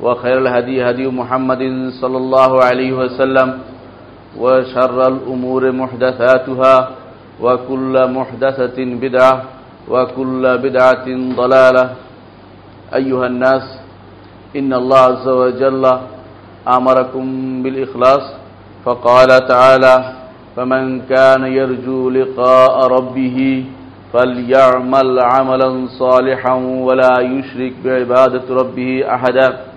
وخير الهدي هدي محمد صلى الله عليه وسلم وشر الأمور محدثاتها وكل محدثة بدعة وكل بدعة ضلالة. أيها الناس إن الله عز وجل أمركم بالإخلاص فقال تعالى فمن كان يرجو لقاء ربه فليعمل عملا صالحا ولا يشرك بعبادة ربه أحدا.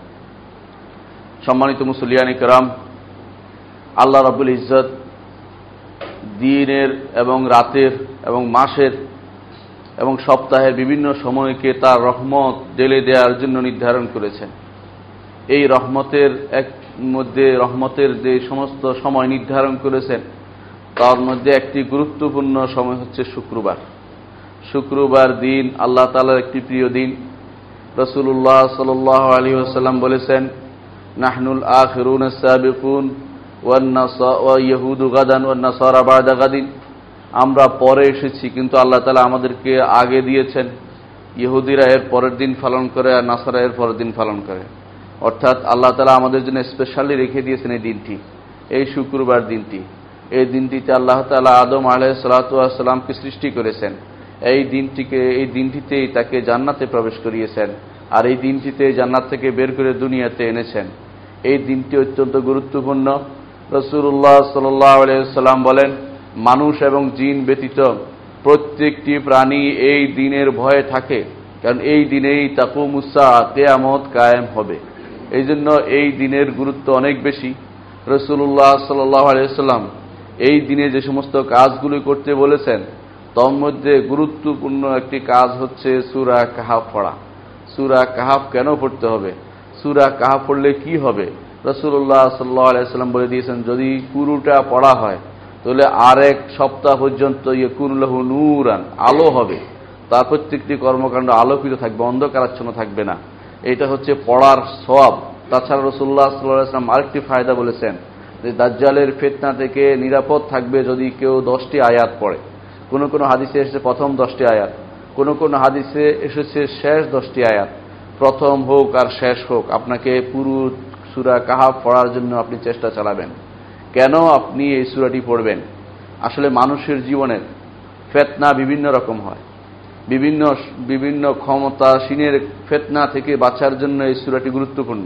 সম্মানিত মুসলিয়ানি কেরাম, আল্লাহ রবুল ইজ্জত দিনের এবং রাতের এবং মাসের এবং সপ্তাহের বিভিন্ন সময়কে তার রহমত ডেলে দেওয়ার জন্য নির্ধারণ করেছেন। এই রহমতের এক মধ্যে রহমতের যে সমস্ত সময় নির্ধারণ করেছেন, তার মধ্যে একটি গুরুত্বপূর্ণ সময় হচ্ছে শুক্রবার। শুক্রবার দিন আল্লাহ তালার একটি প্রিয় দিন। রসুল্লাহ সাল আলী আসাল্লাম বলেছেন নাহনুল আখরুন সাবিকুন ওয়াইহুদু গাদান ওয়ান্নাসারা বাদা গাদিন। আমরা পরে এসেছি, কিন্তু আল্লাহ তালা আমাদেরকে আগে দিয়েছেন। ইহুদিরা এর পরের দিন পালন করে আর নাসারা এর পরের দিন পালন করে। অর্থাৎ আল্লাহ তালা আমাদের জন্য স্পেশালি রেখে দিয়েছেন এই দিনটি, এই শুক্রবার দিনটি। এই দিনটিতে আল্লাহ তালা আদম আলহ সালাতামকে সৃষ্টি করেছেন। এই দিনটিকে, এই দিনটিতেই তাকে জান্নাতে প্রবেশ করিয়েছেন। আর এই দিনটিতে জান্নাত থেকে বের করে দুনিয়াতে এনেছেন। এই দিনটি অত্যন্ত গুরুত্বপূর্ণ। রসুল্লাহ সাল্লাম বলেন, মানুষ এবং জিন ব্যতীত প্রত্যেকটি প্রাণী এই দিনের ভয়ে থাকে, কারণ এই দিনেই তাকুমুসা কেয়ামত কায়েম হবে। এই জন্য এই দিনের গুরুত্ব অনেক বেশি। রসুল্লাহ সাল্লাম এই দিনে যে সমস্ত কাজগুলি করতে বলেছেন, তোর মধ্যে গুরুত্বপূর্ণ একটি কাজ হচ্ছে সুরা কাহাব পড়া। সুরা কাহাব কেন পড়তে হবে? সুরা কাহাব পড়লে কি হবে? রসুল্লাহ সাল্লাহ আলাইসাল্লাম বলে দিয়েছেন, যদি কুরুটা পড়া হয়, তাহলে আর এক সপ্তাহ পর্যন্ত ইয়কুল্লাহু নূরান, আলো হবে। তার প্রত্যেকটি কর্মকাণ্ড আলোকিত থাকবে, অন্ধকারাচ্ছন্ন থাকবে না। এটা হচ্ছে পড়ার সব তাছাড়া রসুল্লাহ সাল্লাহাম আরেকটি ফায়দা বলেছেন, যে দাজ্জালের ফেতনা থেকে নিরাপদ থাকবে যদি কেউ দশটি আয়াত পড়ে। কোনো কোনো হাদিসে এসেছে প্রথম দশটি আয়াত, কোনো কোনো হাদিসে এসেছে শেষ দশটি আয়াত। প্রথম হোক আর শেষ হোক, আপনাকে পুরো সুরা কাহাব পড়ার জন্য আপনি চেষ্টা চালাবেন। কেন আপনি এই সুরাটি পড়বেন? আসলে মানুষের জীবনের ফেতনা বিভিন্ন রকম হয়। বিভিন্ন বিভিন্ন ক্ষমতাসীনের ফেতনা থেকে বাঁচার জন্য এই সুরাটি গুরুত্বপূর্ণ।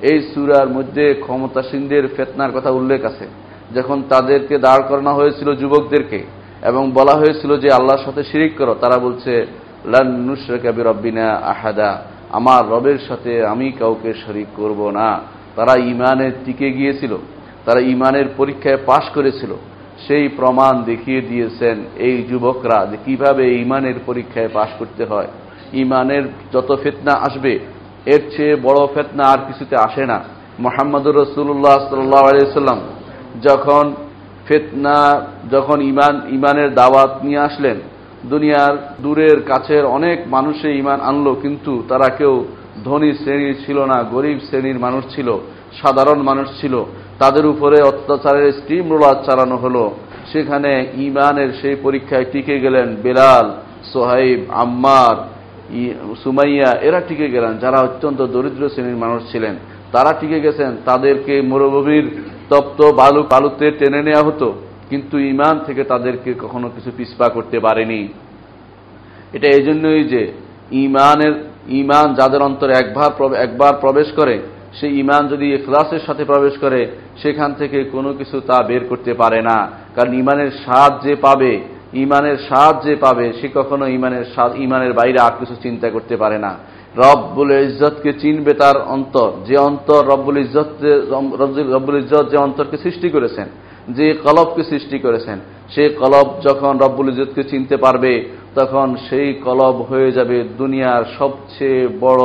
এই সুরার মধ্যে ক্ষমতাসীনদের ফেতনার কথা উল্লেখ আছে। যখন তাদেরকে দাঁড় করানো হয়েছিল যুবকদেরকে এবং বলা হয়েছিল যে আল্লাহর সাথে শিরিক করো, তারা বলছে লান্নুসরকাবি রব্বিনা আহাদা। আমার রবের সাথে আমি কাউকে শরিক করব না। তারা ইমানের টিকে গিয়েছিল, তারা ইমানের পরীক্ষায় পাশ করেছিল। সেই প্রমাণ দেখিয়ে দিয়েছেন এই যুবকরা যে কীভাবে ইমানের পরীক্ষায় পাশ করতে হয়। ইমানের যত ফেতনা আসবে, এর চেয়ে বড় ফেতনা আর কিছুতে আসে না। মোহাম্মদুর রসুল্লাহ সাল্লাম যখন ফেতনা, যখন ইমান ইমানের দাওয়াত নিয়ে আসলেন দুনিয়ার দূরের, কাছের অনেক মানুষে ইমান আনলো, কিন্তু তারা কেউ ধনী শ্রেণির ছিল না, গরিব শ্রেণির মানুষ ছিল, সাধারণ মানুষ ছিল। তাদের উপরে অত্যাচারের স্টিম রোলার চালানো হলো। সেখানে ইমানের সেই পরীক্ষায় টিকে গেলেন বেলাল, সোহাইব, আম্মার সুমাইয়া, এরা টিকে গেলেন, যারা অত্যন্ত দরিদ্র শ্রেণির মানুষ ছিলেন। তারা টিকে গেছেন, তাদেরকে মরুভূমির তপ্ত বালু, বালুতে টেনে নেওয়া হতো, কিন্তু ইমান থেকে তাদেরকে কখনো কিছু পিসপা করতে পারেনি। এটা এই জন্যই যে ইমানের, ইমান যাদের অন্তরে একবার একবার প্রবেশ করে, সেই ইমান যদি এখলাসের সাথে প্রবেশ করে, সেখান থেকে কোনো কিছু তা বের করতে পারে না। কারণ ইমানের স্বাদ যে পাবে, ইমানের স্বাদ যে পাবে, সে কখনো ইমানের স্বাদ, ইমানের বাইরে আর কিছু চিন্তা করতে পারে না। রব্বুল ইজ্জতকে চিনবে তার অন্তর। যে অন্তর রব্বুল ইজ্জত রব্বুল ইজ্জত যে অন্তরকে সৃষ্টি করেছেন, যে কলবকে সৃষ্টি করেছেন, সে কলব যখন রব্বুল ইজ্জতকে চিনতে পারবে তখন সেই কলব হয়ে যাবে দুনিয়ার সবচেয়ে বড়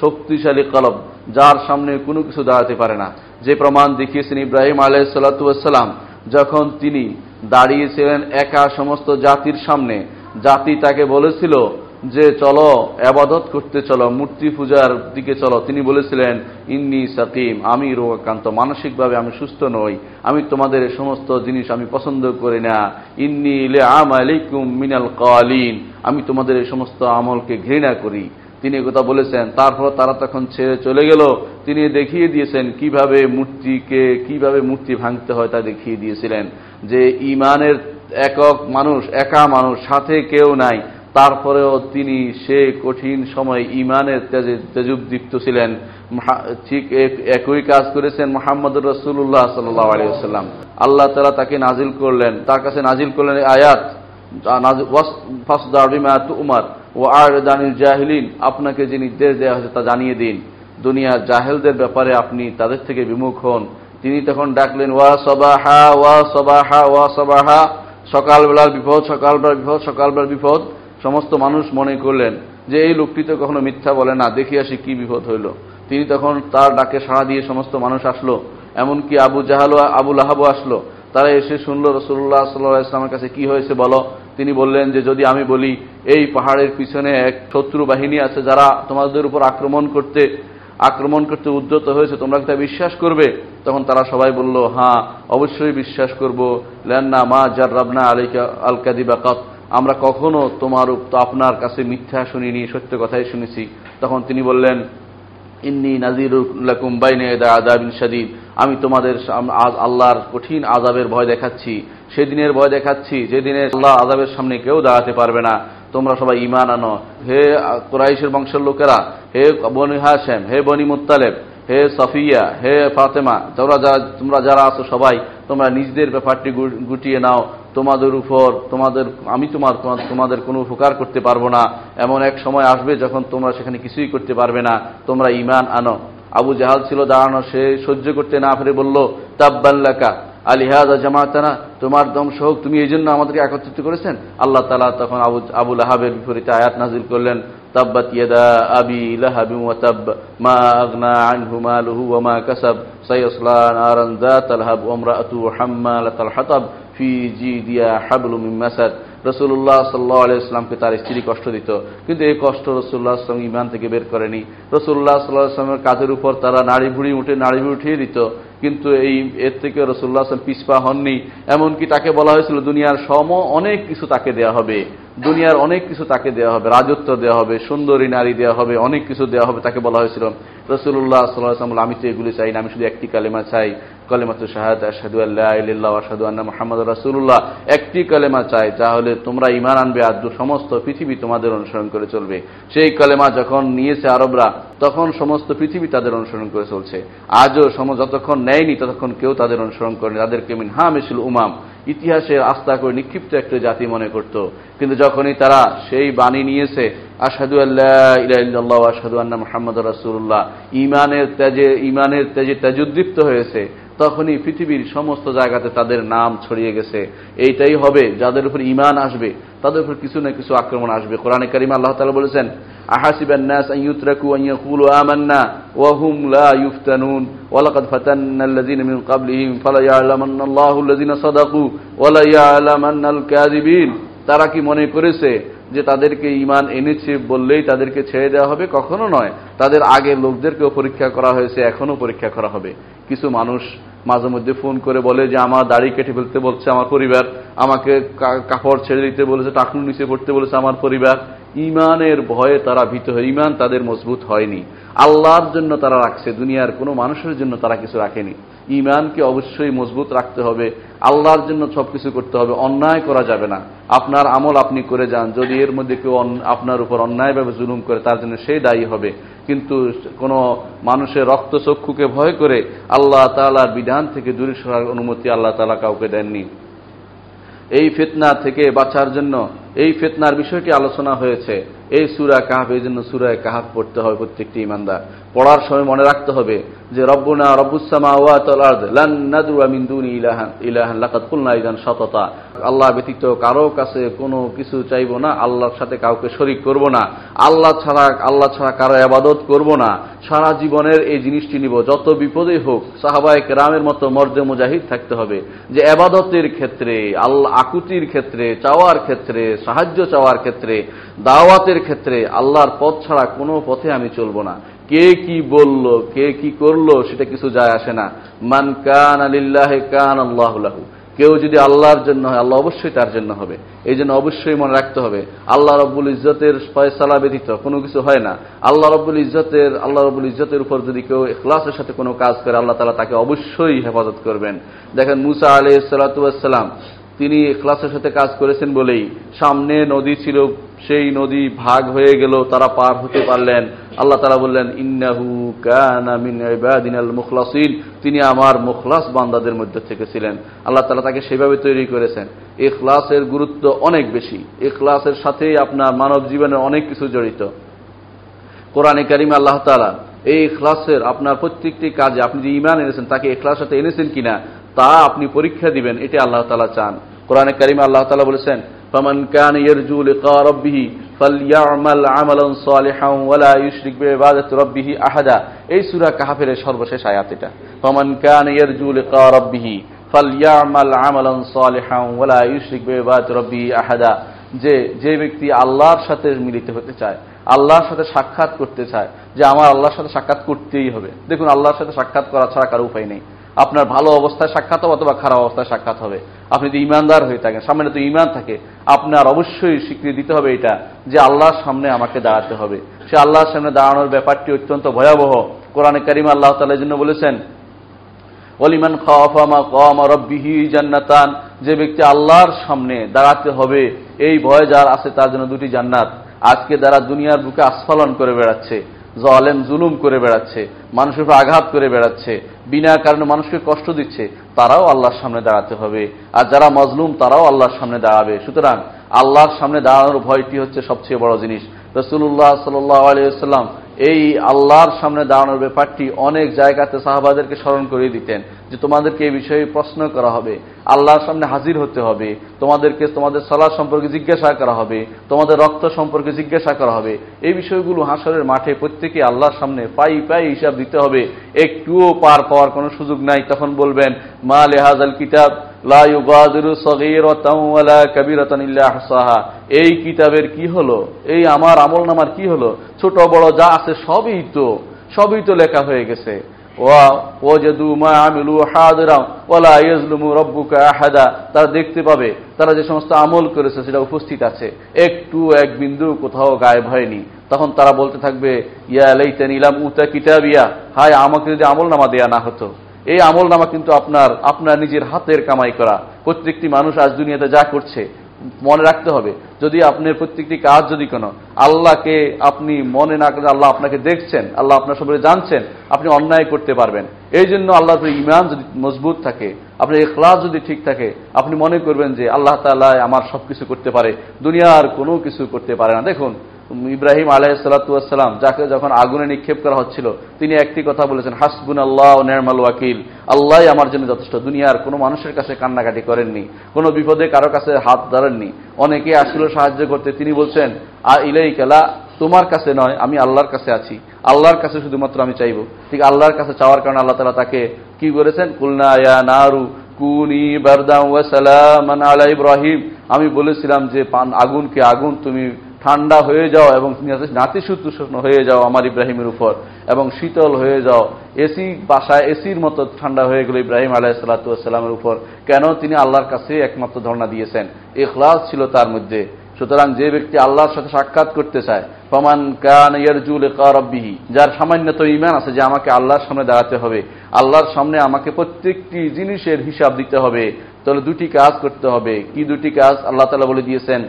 শক্তিশালী কলব, যার সামনে কোনো কিছু দাঁড়াতে পারে না। যে প্রমাণ দেখিয়েছেন ইব্রাহিম আলাইসাল্লাতুয়াসাল্লাম যখন তিনি দাঁড়িয়েছিলেন একা সমস্ত জাতির সামনে, জাতি তাকে বলেছিল যে চলো, আবাদত করতে চলো, মূর্তি পূজার দিকে চলো। তিনি বলেছিলেন, ইন্নি সাকিম, আমি রোগাক্রান্ত, মানসিকভাবে আমি সুস্থ নই, আমি তোমাদের সমস্ত জিনিস আমি পছন্দ করি না। ইন্নি ইলে আমালিকুম মিনাল কালিন, আমি তোমাদের এই সমস্ত আমলকে ঘৃণা করি। তিনি কথা বলেছেন, তারপর তারা তখন ছেড়ে চলে গেল। তিনি দেখিয়ে দিয়েছেন, কীভাবে মূর্তিকে, কীভাবে মূর্তি ভাঙতে হয় তা দেখিয়ে দিয়েছিলেন। যে ইমানের একক মানুষ, একা মানুষ, সাথে কেউ নাই। তারপরেও তিনি সে কঠিন সময় ইমানের তেজে তেজুবদীপ্ত ছিলেন। ঠিক একই কাজ করেছেন মোহাম্মদ রসুল্লাহ সাল্লাহ আলিয়াল্লাম আল্লাহ তালা তাকে নাজিল করলেন। তার কাছে নাজিল করলেন আয়াত উমার ও আর জাহিলিন। আপনাকে যে নির্দেশ দেওয়া হয়েছে তা জানিয়ে দিন। দুনিয়ার জাহেলদের ব্যাপারে আপনি তাদের থেকে বিমুখ হন। তিনি তখন ডাকলেন, ওয়া সবাহা ওয়া সবাহা ওয়া সবাহা। সকালবেলার বিপদ সকালবেলার বিপদ সকালবেলার বিপদ। সমস্ত মানুষ মনে করলেন যে এই লোকটি তো কখনো মিথ্যা বলে না, দেখি আসি কি বিপদ হইল। তিনি তখন তার ডাকে সাড়া দিয়ে সমস্ত মানুষ আসলো, এমনকি আবু জাহাল আবুল আহাবও আসলো। তারা এসে শুনলো রসুল্লাহ সাল্লাহ ইসলামের কাছে কি হয়েছে বলো? তিনি বললেন যে, যদি আমি বলি, এই পাহাড়ের পিছনে এক শত্রু বাহিনী আছে যারা তোমাদের উপর আক্রমণ করতে আক্রমণ করতে উদ্যত হয়েছে, তোমরা কি তা বিশ্বাস করবে? তখন তারা সবাই বলল হ্যাঁ অবশ্যই বিশ্বাস করব। লেন্না মা জার রাবনা আলিকা আল কাদিবাকাত আমরা কখনো তোমার আপনার কাছে মিথ্যা শুনিনি, সত্য কথাই শুনেছি। তখন তিনি বললেন, ইন্নি নাজিরুল্লাকুম বাইনে আদাবিন শাদিদ। আমি তোমাদের আজ আল্লাহর কঠিন আজাবের ভয় দেখাচ্ছি। সেদিনের ভয় দেখাচ্ছি, যেদিনে আল্লাহ আজাবের সামনে কেউ দাঁড়াতে পারবে না। তোমরা সবাই ইমান আনো। হে কোরাইশের বংশের লোকেরা, হে বনি হাসেম হে বনি মুতালেব হে সফিয়া, হে ফাতেমা, তোমরা যারা তোমরা যারা আছো সবাই, তোমরা নিজেদের ব্যাপারটি গুটিয়ে নাও। তোমাদের উপর, তোমাদের, আমি তোমার, তোমাদের কোনো উপকার করতে পারব না। এমন এক সময় আসবে যখন তোমরা সেখানে কিছুই করতে পারবে না। তোমরা ইমান আনো। আবু জাহাল ছিল দাঁড়ানো, সে সহ্য করতে না ফেরে বলল তাব্বাল্লাকা আলিহাজা জামাতানা, তোমার দংশ হোক। তুমি এই জন্য আমাদেরকে একত্রিত করেছেন? আল্লাহ তালা তখন আবু আবুল আহাবের বিপরীতে আয়াত নাজিল করলেন, তাব্বাত ইয়াদা আবি লাহাবি ওয়াতাব মা আগনা আনহু মালুহু ওয়া মা কাসাব সায়াসলা নারান যাতাল হাব ওয়া হাম্মালাতাল হাতাব। ফি দিয়া হাবলু মিন মাসাদ। রসুল্লাহ সাল্লাহ আলাইসলামকে তার স্ত্রী কষ্ট দিত। কিন্তু এই কষ্ট রসুল্লাহ আসলাম ইমান থেকে বের করেনি। রসুল্লাহ সাল্লাহ আসলামের কাজের উপর তারা নাড়ি ভুড়ি উঠে নাড়ি ভুড়ি উঠিয়ে দিত। কিন্তু এই, এর থেকে রসুল্লাহ আসলাম পিসপা হননি। এমনকি তাকে বলা হয়েছিল, দুনিয়ার সম অনেক কিছু তাকে দেয়া হবে। দুনিয়ার অনেক কিছু তাকে দেওয়া হবে, রাজত্ব দেওয়া হবে, সুন্দরী নারী দেওয়া হবে, অনেক কিছু দেওয়া হবে তাকে বলা হয়েছিল। রসুল্লাহ সাল্লাহ আমি তো এগুলি চাই না, আমি শুধু একটি কালেমা চাই। কলেমাত শাহাদ আসাদু আল্লাহ আসাদু আন্না মোহাম্মদ রাসুল্লাহ একটি কালেমা চাই, তাহলে তোমরা ইমান আনবে আর সমস্ত পৃথিবী তোমাদের অনুসরণ করে চলবে। সেই কলেমা যখন নিয়েছে আরবরা, তখন সমস্ত পৃথিবী তাদের অনুসরণ করে চলছে। আজও যতক্ষণ নেয়নি, ততক্ষণ কেউ তাদের অনুসরণ করেনি। তাদেরকে মিন হা মিছিল উমাম। ইতিহাসের আস্থা করে নিক্ষিপ্ত একটা জাতি মনে করত। কিন্তু যখনই তারা সেই বাণী নিয়েছে আসাদু আল্লাহ আসাদু আন্না মোহাম্মদ রাসুল্লাহ ইমানের তেজে ইমানের তেজে তেজুদ্দীপ্ত হয়েছে, তখনই পৃথিবীর সমস্ত জায়গাতে তাদের নাম ছড়িয়ে গেছে। এইটাই হবে যাদের উপর ইমান আসবে। তাদের উপর কিছু না কিছু আক্রমণ আসবে কোরআনে কারিমা আল্লাহ তালা বলেছেন আহাসিবেন নাস আইয়ুতরাকু আইয়াকুলু আমান্না ওয়া হুম লা ইউফতানুন ওয়া লাকাদ ফাতান্নাল্লাযিনা মিন ক্বাবলিহিম ফালা ইয়ালামান্নাল্লাহু আল্লাযিনা সাদাকু ওয়া লা ইয়ালামান্নাল কাযিবিন তারা কি মনে করেছে যে তাদেরকে ইমান এনেছে বললেই তাদেরকে ছেড়ে দেওয়া হবে, কখনো নয়। তাদের আগে লোকদেরকেও পরীক্ষা করা হয়েছে, এখনও পরীক্ষা করা হবে। কিছু মানুষ মাঝে মধ্যে ফোন করে বলে যে, আমার দাড়ি কেটে ফেলতে বলছে আমার পরিবার, আমাকে কাপড় ছেড়ে দিতে বলেছে টাকুর নিচে পড়তে বলেছে আমার পরিবার। ইমানের ভয়ে তারা ভীত হয় ইমান তাদের মজবুত হয়নি। আল্লাহর জন্য তারা রাখছে, দুনিয়ার কোনো মানুষের জন্য তারা কিছু রাখেনি। ইমানকে অবশ্যই মজবুত রাখতে হবে, আল্লাহর জন্য সব কিছু করতে হবে, অন্যায় করা যাবে না। আপনার আমল আপনি করে যান, যদি এর মধ্যে কেউ আপনার উপর অন্যায়ভাবে জুলুম করে, তার জন্য সেই দায়ী হবে। কিন্তু কোনো মানুষের রক্ত চক্ষুকে ভয় করে আল্লাহ তালার বিধান থেকে দূরে সরার অনুমতি আল্লাহ তালা কাউকে দেননি। এই ফেতনা থেকে বাঁচার জন্য, এই ফেতনার বিষয়টি আলোচনা হয়েছে। এই সুরা কাহাফ, এই জন্য সুরায় কাহাফ পড়তে হবে প্রত্যেকটি ইমানদার। পড়ার সময় মনে রাখতে হবে যে, রব্বুনা রব্বুসামা ইলাহান শাতাতা। আল্লাহ ব্যতীত কারও কাছে কোনো কিছু চাইব না, আল্লাহর সাথে কাউকে শরিক করব না। আল্লাহ ছাড়া আল্লাহ ছাড়া কারও আবাদত করব না। সারা জীবনের এই জিনিসটি নিব, যত বিপদে হোক, সাহাবায়ে রামের মতো মর্দে মুজাহিদ থাকতে হবে যে আবাদতের ক্ষেত্রে, আল্লাহ, আকুতির ক্ষেত্রে, চাওয়ার ক্ষেত্রে, সাহায্য চাওয়ার ক্ষেত্রে দাওয়াতের ক্ষেত্রে আল্লাহর পথ ছাড়া কোনো পথে আমি চলবো না। কে কি বলল, কে কি করল, সেটা কিছু যায় আসে না। মান কান আলিল্লাহ কান আল্লাহ কেউ যদি আল্লাহর জন্য হয়, আল্লাহ অবশ্যই তার জন্য হবে। এই জন্য অবশ্যই মনে রাখতে হবে, আল্লাহ রব্বুল ইজ্জতের ফয়সালা ব্যতীত কোনো কিছু হয় না। আল্লাহ রব্বুল ইজ্জতের, আল্লাহ রব্বুল ইজ্জতের উপর যদি কেউ ইখলাসের সাথে কোনো কাজ করে, আল্লাহ তালা তাকে অবশ্যই হেফাজত করবেন। দেখেন, মুসা আলি সালাতাম তিনি ইখলাসের সাথে কাজ করেছেন বলেই সামনে নদী ছিল সেই নদী ভাগ হয়ে গেল, তারা পার হতে পারলেন। আল্লাহ তারা বললেন, ইন্নাহু কানা মুখলাসিন। তিনি আমার মুখলাস বান্দাদের মধ্যে থেকে ছিলেন। আল্লাহ তালা তাকে সেভাবে তৈরি করেছেন। ইখলাসের গুরুত্ব অনেক বেশি। ইখলাসের সাথেই আপনার মানব জীবনের অনেক কিছু জড়িত। কোরআনে কারিম আল্লাহ তালা এই ইখলাসের আপনার প্রত্যেকটি কাজে আপনি যে ইমান এনেছেন, তাকে ইখলাস সাথে এনেছেন কিনা, তা আপনি পরীক্ষা দিবেন। এটা আল্লাহ তালা চান। কোরআনে কারিম আল্লাহ তালা বলেছেন فمن كان يرجو لقاء ربه فليعمل عملا صالحا ولا يشرك بعبادة ربه احدا এই সূরা কাহফের সর্বশেষ আয়াত এটা فمن كان يرجو لقاء ربه فليعمل عملا صالحا ولا يشرك بعبادة ربه احدا যে যে ব্যক্তি আল্লাহর সাথে মিলিত হতে চায় আল্লাহর সাথে সাক্ষাৎ করতে চায় যে আমার আল্লাহর সাথে সাক্ষাৎ করতেই হবে দেখুন আল্লাহর সাথে সাক্ষাৎ করা ছাড়া কারো উপায় নেই আপনার ভালো অবস্থায় সাক্ষাৎ হবে অথবা খারাপ অবস্থায় সাক্ষাৎ হবে। আপনি যদি ইমানদার হয়ে থাকেন, সামনে তো ইমান থাকে, আপনার অবশ্যই স্বীকৃতি দিতে হবে এটা যে আল্লাহর সামনে আমাকে দাঁড়াতে হবে। সে আল্লাহর সামনে দাঁড়ানোর ব্যাপারটি অত্যন্ত ভয়াবহ। কোরআনে করিম আল্লাহ তালার জন্য বলেছেন অলিমান খাওয়াফামা কমা রব্বিহি জান্নাতান যে ব্যক্তি আল্লাহর সামনে দাঁড়াতে হবে, এই ভয় যার আছে তার জন্য দুটি জান্নাত। আজকে যারা দুনিয়ার বুকে আস্ফালন করে বেড়াচ্ছে। জলেম জুলুম করে বেড়াচ্ছে, মানুষের উপর আঘাত করে বেড়াচ্ছে, বিনা কারণে মানুষকে কষ্ট দিচ্ছে, তারাও আল্লাহর সামনে দাঁড়াতে হবে। আর যারা মজলুম, তারাও আল্লাহর সামনে দাঁড়াবে। সুতরাং আল্লাহর সামনে দাঁড়ানোর ভয়টি হচ্ছে সবচেয়ে বড় জিনিস। রসুল্লাহ সাল্লাহ আলিয়াল্লাম এই আল্লাহর সামনে দাঁড়ানোর ব্যাপারটি অনেক জায়গাতে সাহাবাদেরকে স্মরণ করিয়ে দিতেন যে তোমাদেরকে এই বিষয়ে প্রশ্ন করা হবে, আল্লাহর সামনে হাজির হতে হবে, তোমাদেরকে তোমাদের সলার সম্পর্কে জিজ্ঞাসা করা হবে, তোমাদের রক্ত সম্পর্কে জিজ্ঞাসা করা হবে। এই বিষয়গুলো হাসরের মাঠে প্রত্যেকে আল্লাহর সামনে পাই পাই হিসাব দিতে হবে। একটুও পার পাওয়ার কোনো সুযোগ নাই। তখন বলবেন, মা লেহাজ আল কিতাব? এই কিতাবের কি হলো? এই আমার আমল নামার কি হলো? ছোট বড় যা আছে সবই তো সবই তো লেখা হয়ে গেছে। তারা দেখতে পাবে, তারা যে সমস্ত আমল করেছে সেটা উপস্থিত আছে। একটু এক বিন্দু কোথাও গায়েব হয়নি। তখন তারা বলতে থাকবে, ইয়া লাইতেন ইলাম উতা কিতাবিয়া। হায়, আমাকে যদি আমল নামা দেয়া না হতো। এই আমল নামা কিন্তু আপনার আপনার নিজের হাতের কামাই করা। প্রত্যেকটি মানুষ আজ দুনিয়াতে যা করছে, মনে রাখতে হবে। যদি আপনার প্রত্যেকটি কাজ যদি কোনো, আল্লাহকে আপনি মনে না করে আল্লাহ আপনাকে দেখছেন, আল্লাহ আপনার সবাই জানছেন, আপনি অন্যায় করতে পারবেন। এই জন্য আল্লাহর ইমান যদি মজবুত থাকে, আপনার এখলাস যদি ঠিক থাকে, আপনি মনে করবেন যে আল্লাহ তাল্লাহ আমার সব কিছু করতে পারে। দুনিয়ার কোনো কিছু করতে পারে না। দেখুন ইব্রাহিম আলাইসালাম যাকে যখন আগুনে নিক্ষেপ করা হচ্ছিল, তিনি একটি কথা বলেছেন হাসবুন আল্লাহ নেরমাল ওয়াকিল। আল্লাহ আমার জন্য যথেষ্ট। দুনিয়ার কোনো মানুষের কাছে কান্নাকাটি করেননি, কোনো বিপদে কারও কাছে হাত ধরেননি। অনেকে আসছিল সাহায্য করতে, তিনি বলছেন, আ ইলাই কেলা তোমার কাছে নয়, আমি আল্লাহর কাছে আছি। আল্লাহর কাছে শুধুমাত্র আমি চাইব। ঠিক আল্লাহর কাছে চাওয়ার কারণে আল্লাহ তালা তাকে কি করেছেন কুলনা ইয়া নারু, কুনি বারদাম ওয়াসালামান আলা ইব্রাহিম। আমি বলেছিলাম যে, পান, আগুনকে আগুন, তুমি ঠান্ডা হয়ে যাও এবং নাতিশীতোষ্ণ হয়ে যাও আমার ইব্রাহিমের উপর এবং শীতল হয়ে যাও। এসি বাসায় এসির মতো ঠান্ডা হয়ে গেল ইব্রাহিম আলাহিসাল্লামের উপর। কেন তিনি আল্লাহর কাছে একমাত্র ধর্ণা দিয়েছেন? এখলাস ছিল তার মধ্যে। সুতরাং যে ব্যক্তি আল্লাহর সাথে সাক্ষাৎ করতে চায়, ফমান কান ইয়ারজুল কারব্বিহি যার সামান্যত ইমান আছে যে আমাকে আল্লাহর সামনে দাঁড়াতে হবে, আল্লাহর সামনে আমাকে প্রত্যেকটি জিনিসের হিসাব দিতে হবে, তাহলে দুটি কাজ করতে হবে। কি দুটি কাজ? আল্লাহ তালা বলে দিয়েছেন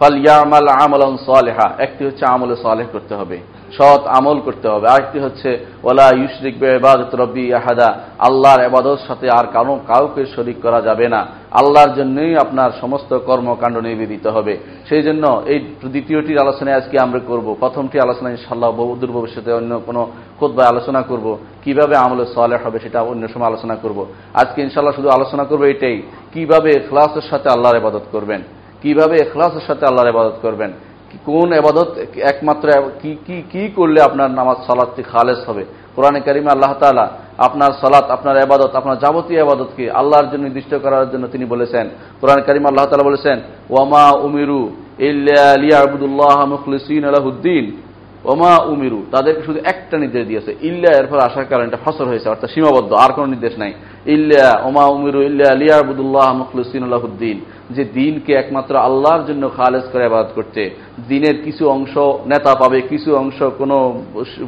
ফালিয়ামাল আমলন সালেহা, একটি হচ্ছে আমলে সালেহ করতে হবে, সৎ আমল করতে হবে, আরেকটি হচ্ছে ওলা ইউশরিক বেবাদত রব্বি আহাদা, আল্লাহর এবাদত সাথে আর কারও, কাউকে শরিক করা যাবে না। আল্লাহর জন্যই আপনার সমস্ত কর্মকাণ্ড নিবেদিত হবে। সেই জন্য এই দ্বিতীয়টির আলোচনায় আজকে আমরা করব। প্রথমটি আলোচনা ইনশাল্লাহ বহুদূর ভবিষ্যতে অন্য কোনো খোদবায় আলোচনা করব। কীভাবে আমলে সলে হবে সেটা অন্য সময় আলোচনা করব। আজকে ইনশাল্লাহ শুধু আলোচনা করব এটাই, কীভাবে এখলাসের সাথে আল্লাহর ইবাদত করবেন। কীভাবে এখলাসের সাথে আল্লাহর ইবাদত করবেন? কোন এবাদত একমাত্র কি কি কি করলে আপনার নামাজ সালাদটি খালেস হবে? কোরআনে কারিমে আল্লাহ তালা আপনার সালাত, আপনার এবাদত আপনার যাবতীয় আবাদতকে আল্লাহর জন্য নির্দিষ্ট করার জন্য তিনি বলেছেন। কোরআন কারিম আল্লাহ তালা বলেছেন, ওয়ামা উমিরু ইবুদুল্লাহ মুখলিসিন আলাহুদ্দিন ওমা উমিরু, তাদেরকে শুধু একটা নির্দেশ দিয়েছে, ইল্লা এরপর আসার কারণে এটা ফসল হয়েছে, অর্থাৎ সীমাবদ্ধ, আর কোনো নির্দেশ নাই। ইল্লা ওমা উমিরু, ইল্লা আলিয়া আবুদুল্লাহ মুখলুসিন আলাহুদ্দিন যে দিনকে একমাত্র আল্লাহর জন্য খালেজ করে আবাদ করতে, দিনের কিছু অংশ নেতা পাবে, কিছু অংশ কোনো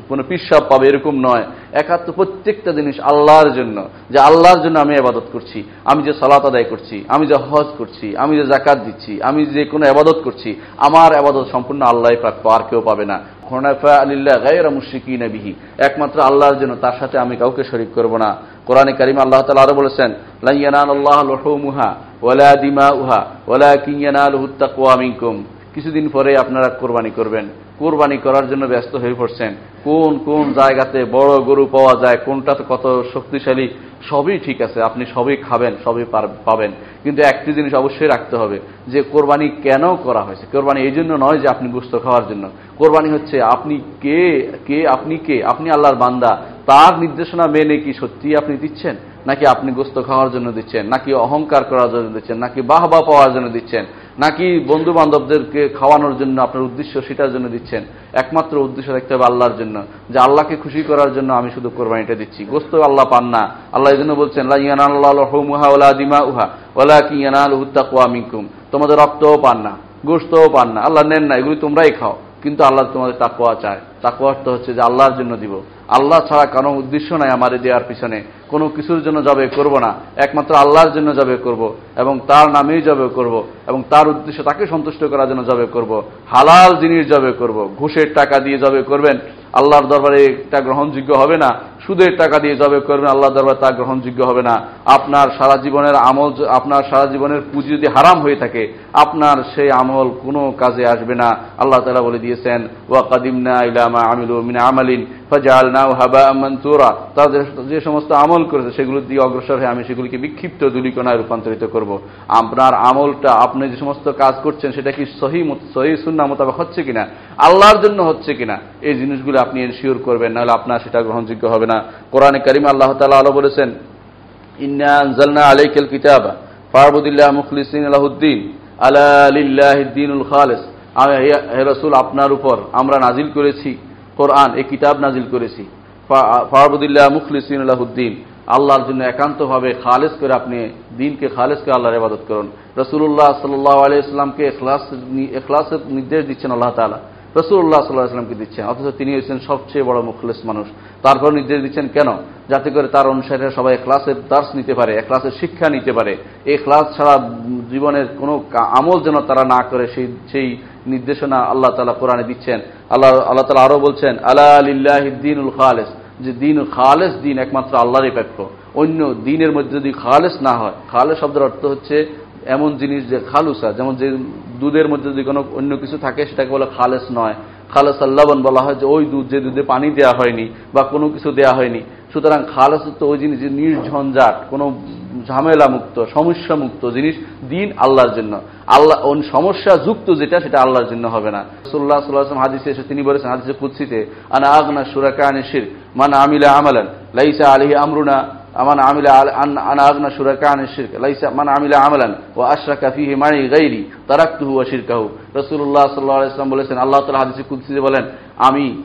কোনো পিসাব পাবে, এরকম নয়। একাত্ম প্রত্যেকটা জিনিস আল্লাহর জন্য, যে আল্লাহর জন্য আমি আবাদত করছি, আমি যে সালাত আদায় করছি, আমি যে হজ করছি, আমি যে জাকাত দিচ্ছি, আমি যে কোনো আবাদত করছি, আমার আবাদত সম্পূর্ণ আল্লাহ প্রাপ্য আর কেউ পাবে না। একমাত্র আল্লাহর জন্য, তার সাথে আমি কাউকে শরিক করব না। কোরআনে কারিম আল্লাহ তালা আরও বলেছেন আল্লাহ ওয়ালাকিন ইয়ানালুহুত তাকওয়া মিনকুম। কিছুদিন পরে আপনারা কোরবানি করবেন। কোরবানি করার জন্য ব্যস্ত হয়ে পড়ছেন। কোন কোন জায়গাতে বড় গরু পাওয়া যায় কোনটাতে কত শক্তিশালী, সবই ঠিক আছে, আপনি সবই খাবেন, সবই পাবেন। কিন্তু একটি জিনিস অবশ্যই রাখতে হবে, যে কোরবানি কেন করা হয়েছে? কোরবানি এই জন্য নয় যে আপনি গুস্ত খাওয়ার জন্য। কোরবানি হচ্ছে আপনি কে কে আপনি কে? আপনি আল্লাহর বান্দা। তার নির্দেশনা মেনে কি সত্যি আপনি দিচ্ছেন? নাকি আপনি গোস্ত খাওয়ার জন্য দিচ্ছেন? নাকি অহংকার করার জন্য দিচ্ছেন? নাকি বাহবা পাওয়ার জন্য দিচ্ছেন? নাকি বন্ধু বান্ধবদেরকে খাওয়ানোর জন্য আপনার উদ্দেশ্য সেটার জন্য দিচ্ছেন? একমাত্র উদ্দেশ্য দেখতে হবে আল্লাহর জন্য। যে আল্লাহকে খুশি করার জন্য আমি শুধু কোরবানিটা দিচ্ছি। গোস্ত আল্লাহ পান না। আল্লাহ এই জন্য বলছেন তোমাদের রক্তও পান না গোস্তও পান না। আল্লাহ নেন না, এগুলি তোমরাই খাও। কিন্তু আল্লাহ তোমাদের তাকুয়া চায়। তাকুয়া অর্থ হচ্ছে যে আল্লাহর জন্য দিব। আল্লাহ ছাড়া কোনো উদ্দেশ্য নাই আমার দেওয়ার পিছনে। কোনো কিছুর জন্য জবে করব না। একমাত্র আল্লাহর জন্য জবে করব এবং তার নামেই জবে করব এবং তার উদ্দেশ্য তাকে সন্তুষ্ট করার জন্য জবে করব। হালাল জিনিস জবে করব। ঘুষের টাকা দিয়ে জবে করবেন। আল্লাহর দরবারে এটা গ্রহণযোগ্য হবে না। সুদের টাকা দিয়ে জবে করবেন আল্লাহ দরবার তা গ্রহণযোগ্য হবে না। আপনার সারা জীবনের আমল আপনার সারা জীবনের পুঁজি যদি হারাম হয়ে থাকে, আপনার সেই আমল কোনো কাজে আসবে না। আল্লাহ তালা বলে দিয়েছেন, ওয়া কাদিমনা ইলামা আমিলু মিনা আমালিন। ফাজাল নাও হাবা মনসুরা তাদের যে সমস্ত আমল করেছে সেগুলো দিয়ে অগ্রসর হয়ে আমি সেগুলিকে বিক্ষিপ্ত দুলিকণায় রূপান্তরিত করব। আপনার আমলটা, আপনি যে সমস্ত কাজ করছেন, সেটা কি সহি সহি সুন্না মোতাবেক হচ্ছে কিনা? আল্লাহর জন্য হচ্ছে কিনা? এই জিনিসগুলো আপনি এনশিওর করবেন, নাহলে আপনার সেটা গ্রহণযোগ্য হবে না। কোরআনে করিম আল্লাহ তালা আলো বলেছেন, ইন্না আনজালনা আলাইকাল কিতাবা ফারবুদিল্লাহ মুখলিসিন আলাহুদ্দিন আলা লিল্লাহিদ্দিনুল খালেস। হে রসুল, আপনার উপর আমরা নাজিল করেছি। কোরআন, এই কিতাব নাজিল করেছি। ফারবুদুল্লাহ মুখলিসিন আলাহুদ্দিন আল্লাহর জন্য একান্তভাবে খালেজ করে আপনি দিনকে খালেজ করে আল্লাহর ইবাদত করুন। রসুল্লাহ সাল্লাহ আলিয়াকে এখলাস এখলাসের নির্দেশ দিচ্ছেন আল্লাহ তালা রসুল্লাহ সাল্লাহ আসলামকে দিচ্ছেন, অথচ তিনি হয়েছেন সবচেয়ে বড় মুখলেস মানুষ। তারপর নির্দেশ দিচ্ছেন কেন? যাতে করে তার অনুসারে সবাই ক্লাসের দার্স নিতে পারে ক্লাসের শিক্ষা নিতে পারে। এই ক্লাস ছাড়া জীবনের কোনো আমল যেন তারা না করে, সেই সেই নির্দেশনা আল্লাহ তালা কোরআনে দিচ্ছেন। আল্লাহ আল্লাহ তালা আরও বলছেন আল্লাহ আলিল্লাহিদ্দিনুল খালেস যে দিন খালেস দিন একমাত্র আল্লাহরই প্রাপ্য। অন্য দিনের মধ্যে যদি খালেস না হয়, খালেস শব্দের অর্থ হচ্ছে এমন জিনিস যে খালুসা, যেমন যে দুধের মধ্যে যদি কোনো অন্য কিছু থাকে, সেটাকে বলে খালেস নয়। খালেস আল্লাবন বলা হয় যে ওই দুধ যে দুধে পানি দেওয়া হয়নি বা কোনো কিছু দেওয়া হয়নি। সুতরাং খালেস তো ওই জিনিস যে নির্ঝঞ্ঝাট, কোনো ঝামেলা মুক্ত সমস্যা মুক্ত জিনিস দিন আল্লাহর জন্য। আল্লাহ সমস্যা যুক্ত যেটা, সেটা আল্লাহর জন্য হবে না। সাল্লাহ সাল্লাহ হাদিসে এসে তিনি বলেছেন, হাদিসে কুৎসিতে আনা আগনা সুরাকা আনিসির মানে আমিলা আমালান, লাইসা আলহি আমরুনা আমান আমিলা আনা আগনা সুরাকা আনিসির লাইসা মানে আমিলা আমালান ও আশরাকা ফিহি মানি গাইরি, তারাক্তুহু ও শিরকাহু। রসুল্লাহ সাল্লাহ ইসলাম বলেছেন, আল্লাহ তালা হাদিসে কুৎসিতে বলেন, আমি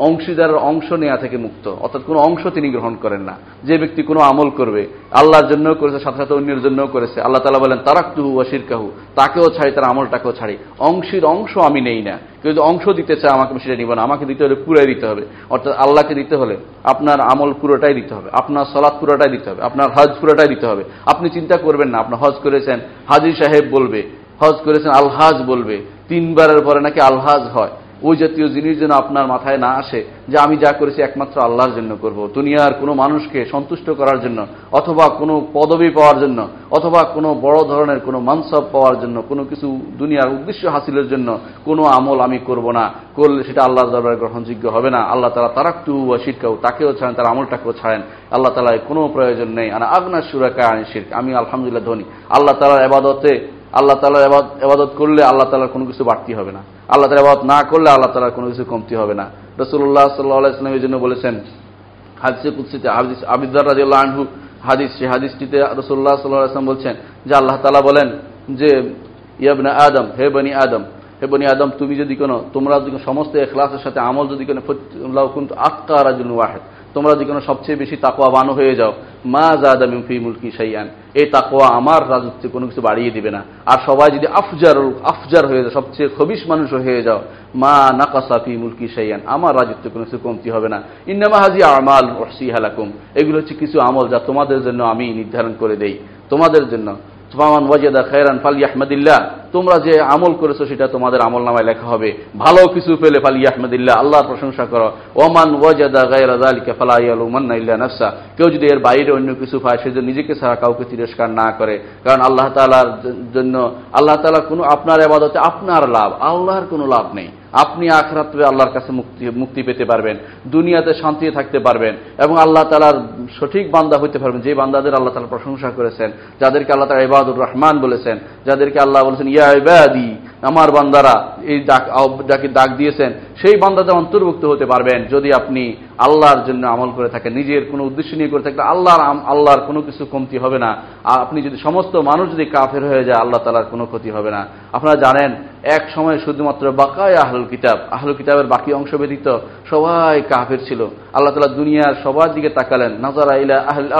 অংশীদারের অংশ নেওয়া থেকে মুক্ত। অর্থাৎ কোনো অংশ তিনি গ্রহণ করেন না। যে ব্যক্তি কোনো আমল করবে, আল্লাহর জন্য করেছে, সাথে সাথে অন্যের জন্য করেছে। আল্লাহ তালা বলেন, তারাক্তুহু ওয়াশির কাহু তাকেও ছাড়ি, তার আমলটাকেও ছাড়ি। অংশীর অংশ আমি নেই না। কেউ যদি অংশ দিতে চায়, আমাকে সেটা নিব না। আমাকে দিতে হলে পুরাই দিতে হবে। অর্থাৎ আল্লাহকে দিতে হলে আপনার আমল পুরোটাই দিতে হবে। আপনার সলাৎ পুরোটাই দিতে হবে। আপনার হজ পুরোটাই দিতে হবে। আপনি চিন্তা করবেন না। আপনার হজ করেছেন, হাজির সাহেব বলবে। হজ করেছেন, আলহাজ বলবে। তিনবারের পরে নাকি আলহাজ হয়। ওই জাতীয় জিনিস যেন আপনার মাথায় না আসে যে আমি যা করেছি একমাত্র আল্লাহর জন্য করব। দুনিয়ার কোনো মানুষকে সন্তুষ্ট করার জন্য, অথবা কোনো পদবি পাওয়ার জন্য, অথবা কোনো বড় ধরনের কোনো মানসব পাওয়ার জন্য, কোনো কিছু দুনিয়ার উদ্দেশ্য হাসিলের জন্য কোনো আমল আমি করব না। করলে সেটা আল্লাহর দরবারে গ্রহণযোগ্য হবে না। আল্লাহ তালা তারাক্তু বা শিরকাও তাকেও ছাড়েন, তার আমলটাকেও ছাড়েন। আল্লাহ তালায় কোনো প্রয়োজন নেই। আর আগনা সুরাকা আনি শির্ক। আমি আলহামদুলিল্লাহ ধনী। আল্লাহ তালার এবাদতে আল্লাহ তালার এবাদত করলে আল্লাহ তালার কোনো কিছু বাড়তি হবে না। আল্লাহ তালা এবাদত না করলে আল্লাহ তালার কোনো কিছু কমতি হবে না। রসুল্লাহ সাল্লাহ এই জন্য বলেছেন, হাদিসে কুৎসিতে হাদিস আবিদার রাজিউল্লাহ আনহু হাদিস সে হাদিসটিতে রসুল্লাহ সাল্লাহ আসলাম বলছেন যে আল্লাহ তালা বলেন যে ইয়াবনা আদম, হে বনি আদম, হে বনি আদম, তুমি যদি কোনো তোমরা যদি সমস্ত এখলাসের সাথে আমল যদি কোনো কিন্তু আত্মা রাজুল ওয়াহেদ। তোমরা যদি কোনো সবচেয়ে বেশি তাকোয়া বানো হয়ে যাও। মা জাদামি ফি মুলকি সাইয়ান এই তাকোয়া আমার রাজত্বে কোনো কিছু বাড়িয়ে দিবে না। আর সবাই যদি আফজার আফজার হয়ে যায় সবচেয়ে খবিস মানুষ হয়ে যাও, মা নাকাসা ফি মুলকি সাইয়ান আমার রাজত্বে কোনো কিছু কমতি হবে না। ইন্নামা হাজি আমাল ওসি হালাকুম এগুলো হচ্ছে কিছু আমল যা তোমাদের জন্য আমি নির্ধারণ করে দেই। তোমাদের জন্য। ফামান ওয়াজেদা খায়রান ফালি আহমদিল্লাহ তোমরা যে আমল করেছ, সেটা তোমাদের আমল নামায় লেখা হবে। ভালো কিছু পেলে ফালি আহমদিল্লাহ আল্লাহর প্রশংসা করো। ওমান ওয়াজাদা গায়রা যালিকা ফালা ইয়ালুমান্না ইল্লা নাফসা। কেউ যদি এর বাইরে অন্য কিছু পায়, সে যদি নিজেকে ছাড়া কাউকে তিরস্কার না করে। কারণ আল্লাহ তাআলার জন্য আল্লাহ তাআলা কোনো আপনার ইবাদতে আপনার লাভ, আল্লাহর কোনো লাভ নেই। আপনি আখরাত্রে আল্লাহর কাছে মুক্তি মুক্তি পেতে পারবেন, দুনিয়াতে শান্তি থাকতে পারবেন, এবং আল্লাহ তালার সঠিক বান্দা হইতে পারবেন, যে বান্দাদের আল্লাহ তালা প্রশংসা করেছেন, যাদেরকে আল্লাহ তালা ইবাদুর রহমান বলেছেন, যাদেরকে আল্লাহ বলেছেন, ইয়া ইবাদি আমার বান্দারা এই ডাক ডাকে ডাক দিয়েছেন, সেই বান্দাদের অন্তর্ভুক্ত হতে পারবেন। যদি আপনি আল্লাহর জন্য আমল করে থাকেন, নিজের কোনো উদ্দেশ্য নিয়ে করে থাকলে আল্লাহর আল্লাহর কোনো কিছু কমতি হবে না। আর আপনি যদি সমস্ত মানুষ যদি কাফের হয়ে যায়, আল্লাহ তালার কোনো ক্ষতি হবে না। আপনারা জানেন, এক সময় শুধুমাত্র বাকায় আহলুল কিতাব, আহলুল কিতাবের বাকি অংশ ব্যতীত সবাই কাফের ছিল। আল্লাহ তালা দুনিয়ার সবার দিকে তাকালেন। নাজারা ইলা আহল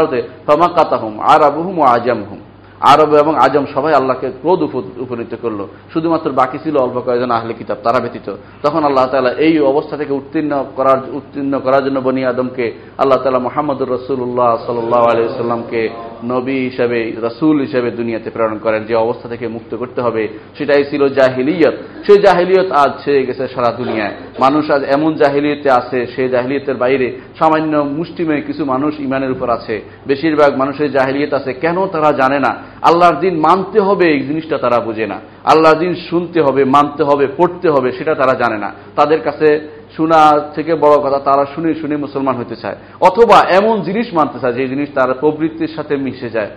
আর আবুহুম ও আজামহুম। আরব এবং আজম সবাই আল্লাহকে ক্রোধ উপনীত করল। শুধুমাত্র বাকি ছিল অল্প কয়েকজন আহলে কিতাব, তারা ব্যতীত। তখন আল্লাহ তালা এই অবস্থা থেকে উত্তীর্ণ করার উত্তীর্ণ করার জন্য বনি আদমকে, আল্লাহ তালা মোহাম্মদুর রসুল্লাহ সাল্লাহ আলিয়াল্লামকে নবী হিসাবে, রসুল হিসাবে দুনিয়াতে প্রেরণ করেন, যে অবস্থা থেকে মুক্ত করতে হবে, সেটাই ছিল জাহিলিয়ত। সেই জাহিলিয়ত আজ ছেড়ে গেছে সারা দুনিয়ায়। মানুষ আজ এমন জাহিলিয়তে আছে, সেই জাহিলিয়তের বাইরে সামান্য মুষ্টিময় কিছু মানুষ ইমানের উপর আছে। বেশিরভাগ মানুষের জাহিলিয়ত আছে, কেন তারা জানে না? আল্লাহর দিন মানতে হবে, এই জিনিসটা তারা বুঝে না। আল্লাহর দিন শুনতে হবে, মানতে হবে, পড়তে হবে, সেটা তারা জানে না। তাদের কাছে শোনা থেকে বড় কথা, তারা শুনে শুনে মুসলমান হতে চায়। অথবা এমন জিনিস মানতে চায়, যে জিনিস তার প্রবৃত্তির সাথে মিশে যায়।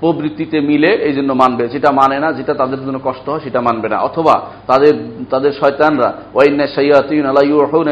প্রবৃত্তিতে মিলে এই জন্য মানবে। যেটা মানে না, যেটা তাদের জন্য কষ্ট হয়, সেটা মানবে না। অথবা তাদের তাদের শয়তানরা, ওয়াইন্না সাইয়াতিন আলা